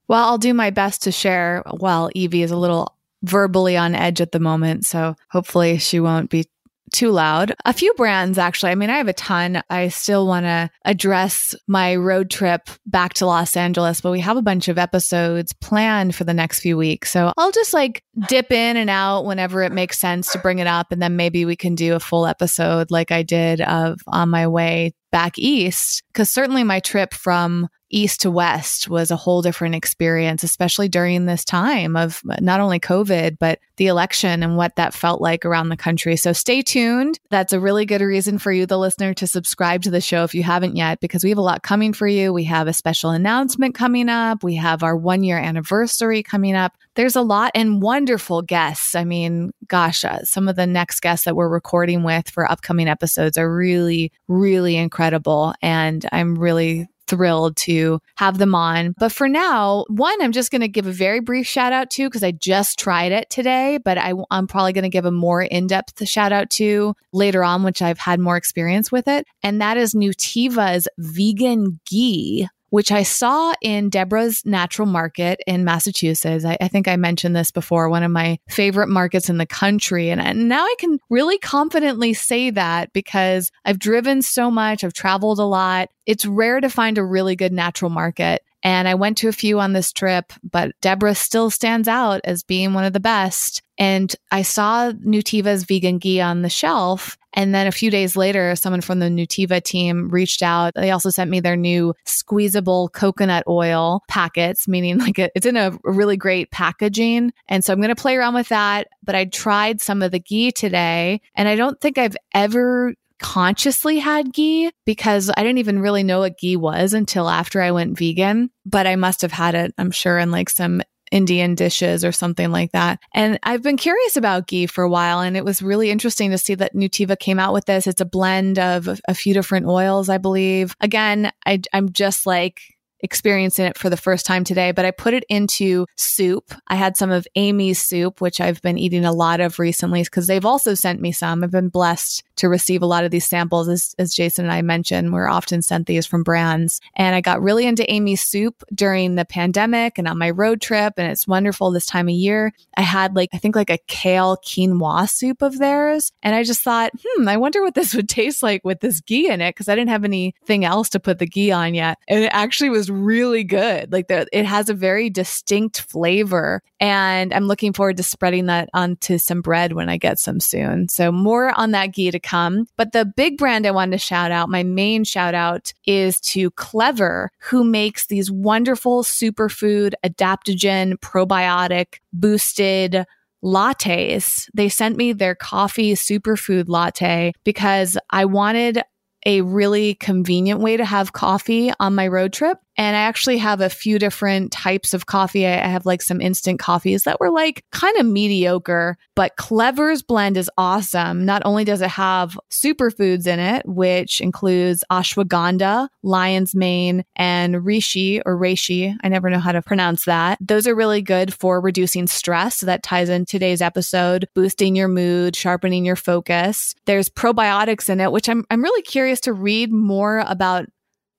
Well, I'll do my best to share while Evie is a little verbally on edge at the moment. So hopefully she won't be too loud. A few brands, actually. I mean, I have a ton. I still want to address my road trip back to Los Angeles, but we have a bunch of episodes planned for the next few weeks. So I'll just like dip in and out whenever it makes sense to bring it up. And then maybe we can do a full episode like I did of on my way back east because certainly my trip from east to west was a whole different experience, especially during this time of not only COVID, but the election and what that felt like around the country. So stay tuned. That's a really good reason for you, the listener, to subscribe to the show if you haven't yet, because we have a lot coming for you. We have a special announcement coming up. We have our one year anniversary coming up. There's a lot and wonderful guests. I mean, gosh, uh, some of the next guests that we're recording with for upcoming episodes are really, really incredible. And I'm really thrilled to have them on. But for now, one, I'm just going to give a very brief shout out to because I just tried it today, but I, am probably going to give a more in depth shout out to later on, which I've had more experience with it. And that is Nutiva's vegan ghee which I saw in Deborah's Natural Market in Massachusetts. I, I, think I mentioned this before, one of my favorite markets in the country. And, and now I can really confidently say that because I've driven so much, I've traveled a lot. It's rare to find a really good natural market. And I went to a few on this trip, but Deborah still stands out as being one of the best. And I saw Nutiva's vegan ghee on the shelf. And then a few days later, someone from the Nutiva team reached out. They also sent me their new squeezable coconut oil packets, meaning like it's in a really great packaging. And so I'm going to play around with that. But I tried some of the ghee today, and I don't think I've ever consciously had ghee because I didn't even really know what ghee was until after I went vegan, but I must have had it, I'm sure, in like some Indian dishes or something like that. And I've been curious about ghee for a while, and it was really interesting to see that Nutiva came out with this. It's a blend of a few different oils, I believe. Again, I, I'm just like experiencing it for the first time today, but I put it into soup. I had some of Amy's soup, which I've been eating a lot of recently because they've also sent me some. I've been blessed to receive a lot of these samples. As, as Jason and I mentioned, we're often sent these from brands. And I got really into Amy's soup during the pandemic and on my road trip. And it's wonderful this time of year. I had like, I think like a kale quinoa soup of theirs. And I just thought, hmm, I wonder what this would [laughs] taste like with this ghee in it because I didn't have anything else to put the ghee on yet. And it actually was really good. Like the, it has a very distinct flavor. And I'm looking forward to spreading that onto some bread when I get some soon. So more on that ghee to come. But the big brand I wanted to shout out, my main shout out is to Clevr, who makes these wonderful superfood adaptogen probiotic boosted lattes. They sent me their coffee superfood latte because I wanted a really convenient way to have coffee on my road trip. And I actually have a few different types of coffee. I have like some instant coffees that were like kind of mediocre, but Clevr's blend is awesome. Not only does it have superfoods in it, which includes ashwagandha, lion's mane, and reishi or reishi. I never know how to pronounce that. Those are really good for reducing stress. So that ties in today's episode, boosting your mood, sharpening your focus. There's probiotics in it, which I'm, I'm really curious to read more about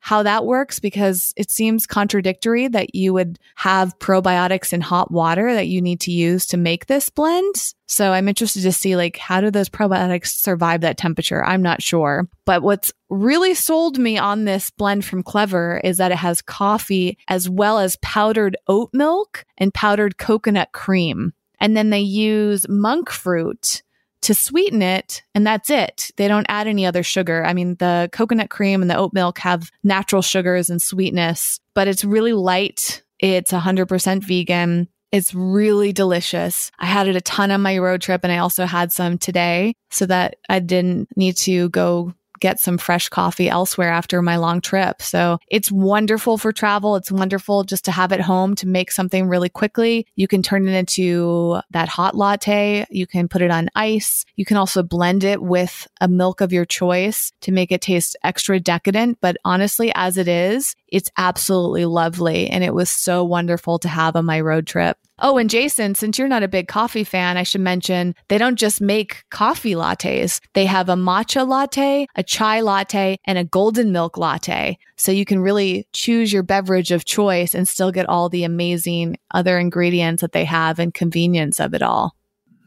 how that works because it seems contradictory that you would have probiotics in hot water that you need to use to make this blend. So I'm interested to see like how do those probiotics survive that temperature? I'm not sure. But what's really sold me on this blend from Clevr is that it has coffee as well as powdered oat milk and powdered coconut cream. And then they use monk fruit to sweeten it, and that's it. They don't add any other sugar. I mean, the coconut cream and the oat milk have natural sugars and sweetness, but it's really light. It's 100% vegan. It's really delicious. I had it a ton on my road trip and I also had some today so that I didn't need to go get some fresh coffee elsewhere after my long trip. So it's wonderful for travel. It's wonderful just to have at home to make something really quickly. You can turn it into that hot latte. You can put it on ice. You can also blend it with a milk of your choice to make it taste extra decadent. But honestly, as it is, it's absolutely lovely. And it was so wonderful to have on my road trip. Oh, and Jason, since you're not a big coffee fan, I should mention they don't just make coffee lattes. They have a matcha latte, a chai latte, and a golden milk latte. So you can really choose your beverage of choice and still get all the amazing other ingredients that they have and convenience of it all.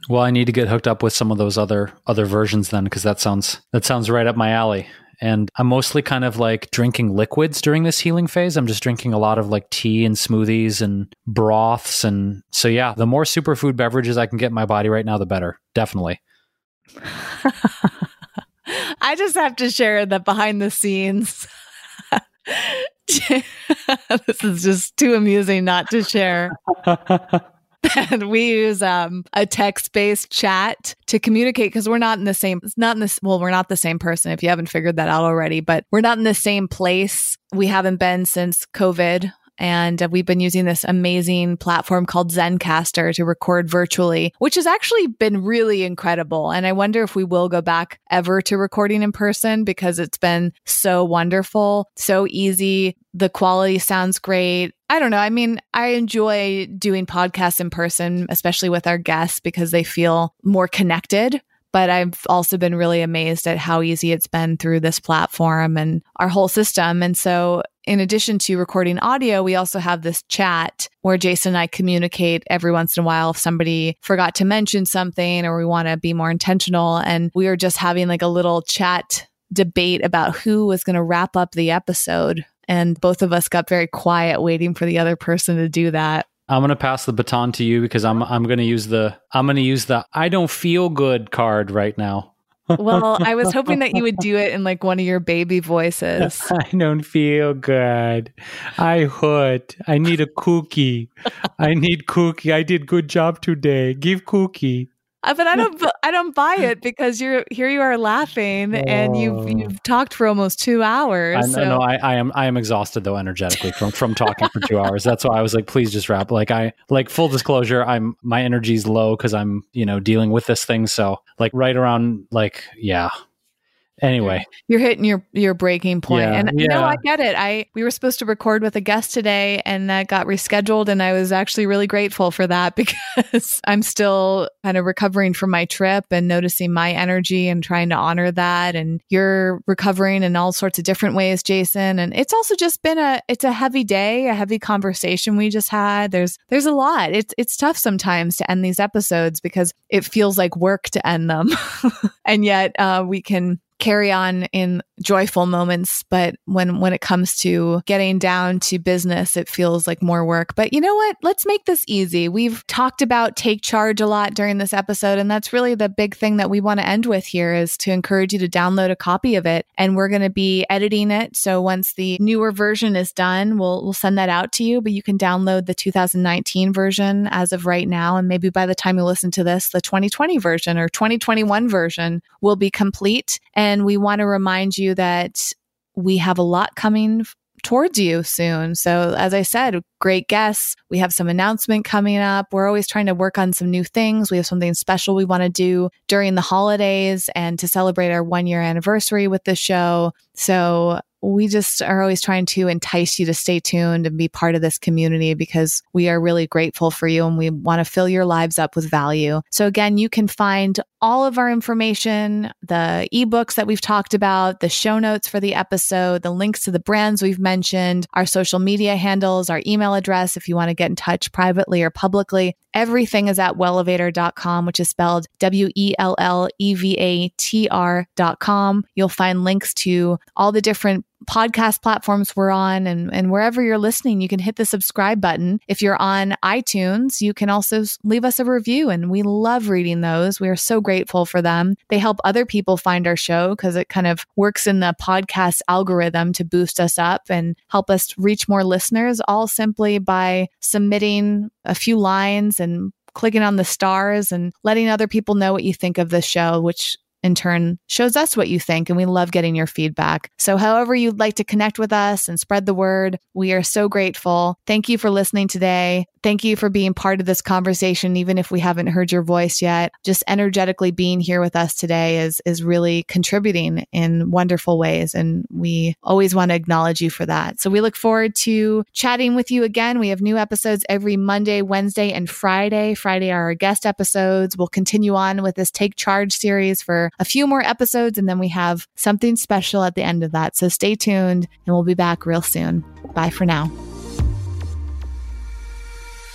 Well, I need to get hooked up with some of those other other versions then because that sounds that sounds right up my alley. And I'm mostly kind of like drinking liquids during this healing phase. I'm just drinking a lot of like tea and smoothies and broths. And so, yeah, the more superfood beverages I can get in my body right now, the better. Definitely. [laughs] I just have to share that behind the scenes. [laughs] this is just too amusing not to share. [laughs] and we use um, a text-based chat to communicate because we're not in the same it's not in this well we're not the same person if you haven't figured that out already but we're not in the same place. We haven't been since covid and uh, we've been using this amazing platform called Zencastr to record virtually, which has actually been really incredible. And I wonder if we will go back ever to recording in person because it's been so wonderful, so easy. The quality sounds great. I don't know. I mean, I enjoy doing podcasts in person, especially with our guests because they feel more connected but I've also been really amazed at how easy it's been through this platform and our whole system. And so, in addition to recording audio, we also have this chat where Jason and I communicate every once in a while if somebody forgot to mention something or we want to be more intentional. And we are just having like a little chat debate about who was going to wrap up the episode. And both of us got very quiet waiting for the other person to do that. I'm gonna pass the baton to you because I'm I'm gonna use the I'm gonna use the I don't feel good card right now. Well, I was hoping that you would [laughs] do it in like one of your baby voices. [laughs] I don't feel good. I hurt. I need a cookie. I need cookie. I did good job today. Give cookie. Uh, but I don't I don't buy [laughs] it because you're here you are laughing oh. and you've you've talked for almost two hours. I, so. No, I, I am I am exhausted though energetically from from talking for two hours. That's why I was like, please just wrap. Like I like full disclosure, I'm my energy's low because I'm you know dealing with this thing. So like right around like yeah, anyway. You're hitting your your breaking point. Yeah, and you know i get it. I we were supposed to record with a guest today and that got rescheduled and i was actually really grateful for that [laughs] because i'm still kind of recovering from my trip and noticing my energy and trying to honor that. And you're recovering in all sorts of different ways jason. And it's also just been a it's a heavy day a heavy conversation we just had. There's there's a lot. It's it's tough sometimes to end these episodes because it feels like work to end them. [laughs] And yet uh, we can carry on in joyful moments but when when it comes to getting down to business it feels like more work. But you know what? Let's make this easy. We've talked about take charge a lot during this episode and that's really the big thing that we want to end with here is to encourage you to download a copy of it and we're going to be editing it. So once the newer version is done we'll we'll send that out to you but you can download the 2019 version as of right now and maybe by the time you listen to this the 2020 version or 2021 version will be complete. And we want to remind you that we have a lot coming towards you soon. So, as I said, great guests. We have some announcement coming up. We're always trying to work on some new things. We have something special we want to do during the holidays and to celebrate our one year anniversary with the show. So, we just are always trying to entice you to stay tuned and be part of this community because we are really grateful for you and we want to fill your lives up with value. So again, you can find all of our information, the ebooks that we've talked about, the show notes for the episode, the links to the brands we've mentioned, our social media handles, our email address if you want to get in touch privately or publicly. Everything is at wellevatr.com, which is spelled W E L L E V A T R.com. You'll find links to all the different podcast platforms we're on and, and wherever you're listening, you can hit the subscribe button. If you're on iTunes, you can also leave us a review and we love reading those. We are so grateful for them. They help other people find our show because it kind of works in the podcast algorithm to boost us up and help us reach more listeners, all simply by submitting a few lines and clicking on the stars and letting other people know what you think of the show, which in turn shows us what you think and we love getting your feedback. So however you'd like to connect with us and spread the word, we are so grateful. Thank you for listening today. Thank you for being part of this conversation even if we haven't heard your voice yet. Just energetically being here with us today is is really contributing in wonderful ways and we always want to acknowledge you for that. So we look forward to chatting with you again. We have new episodes every Monday, Wednesday and Friday. Friday are our guest episodes. We'll continue on with this take charge series for a few more episodes, and then we have something special at the end of that. So stay tuned, and we'll be back real soon. Bye for now.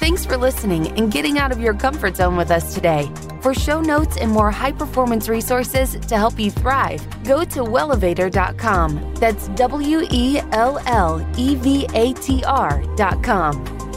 Thanks for listening and getting out of your comfort zone with us today. For show notes and more high performance resources to help you thrive, go to wellevatr.com. That's W E L L E V A T R.com.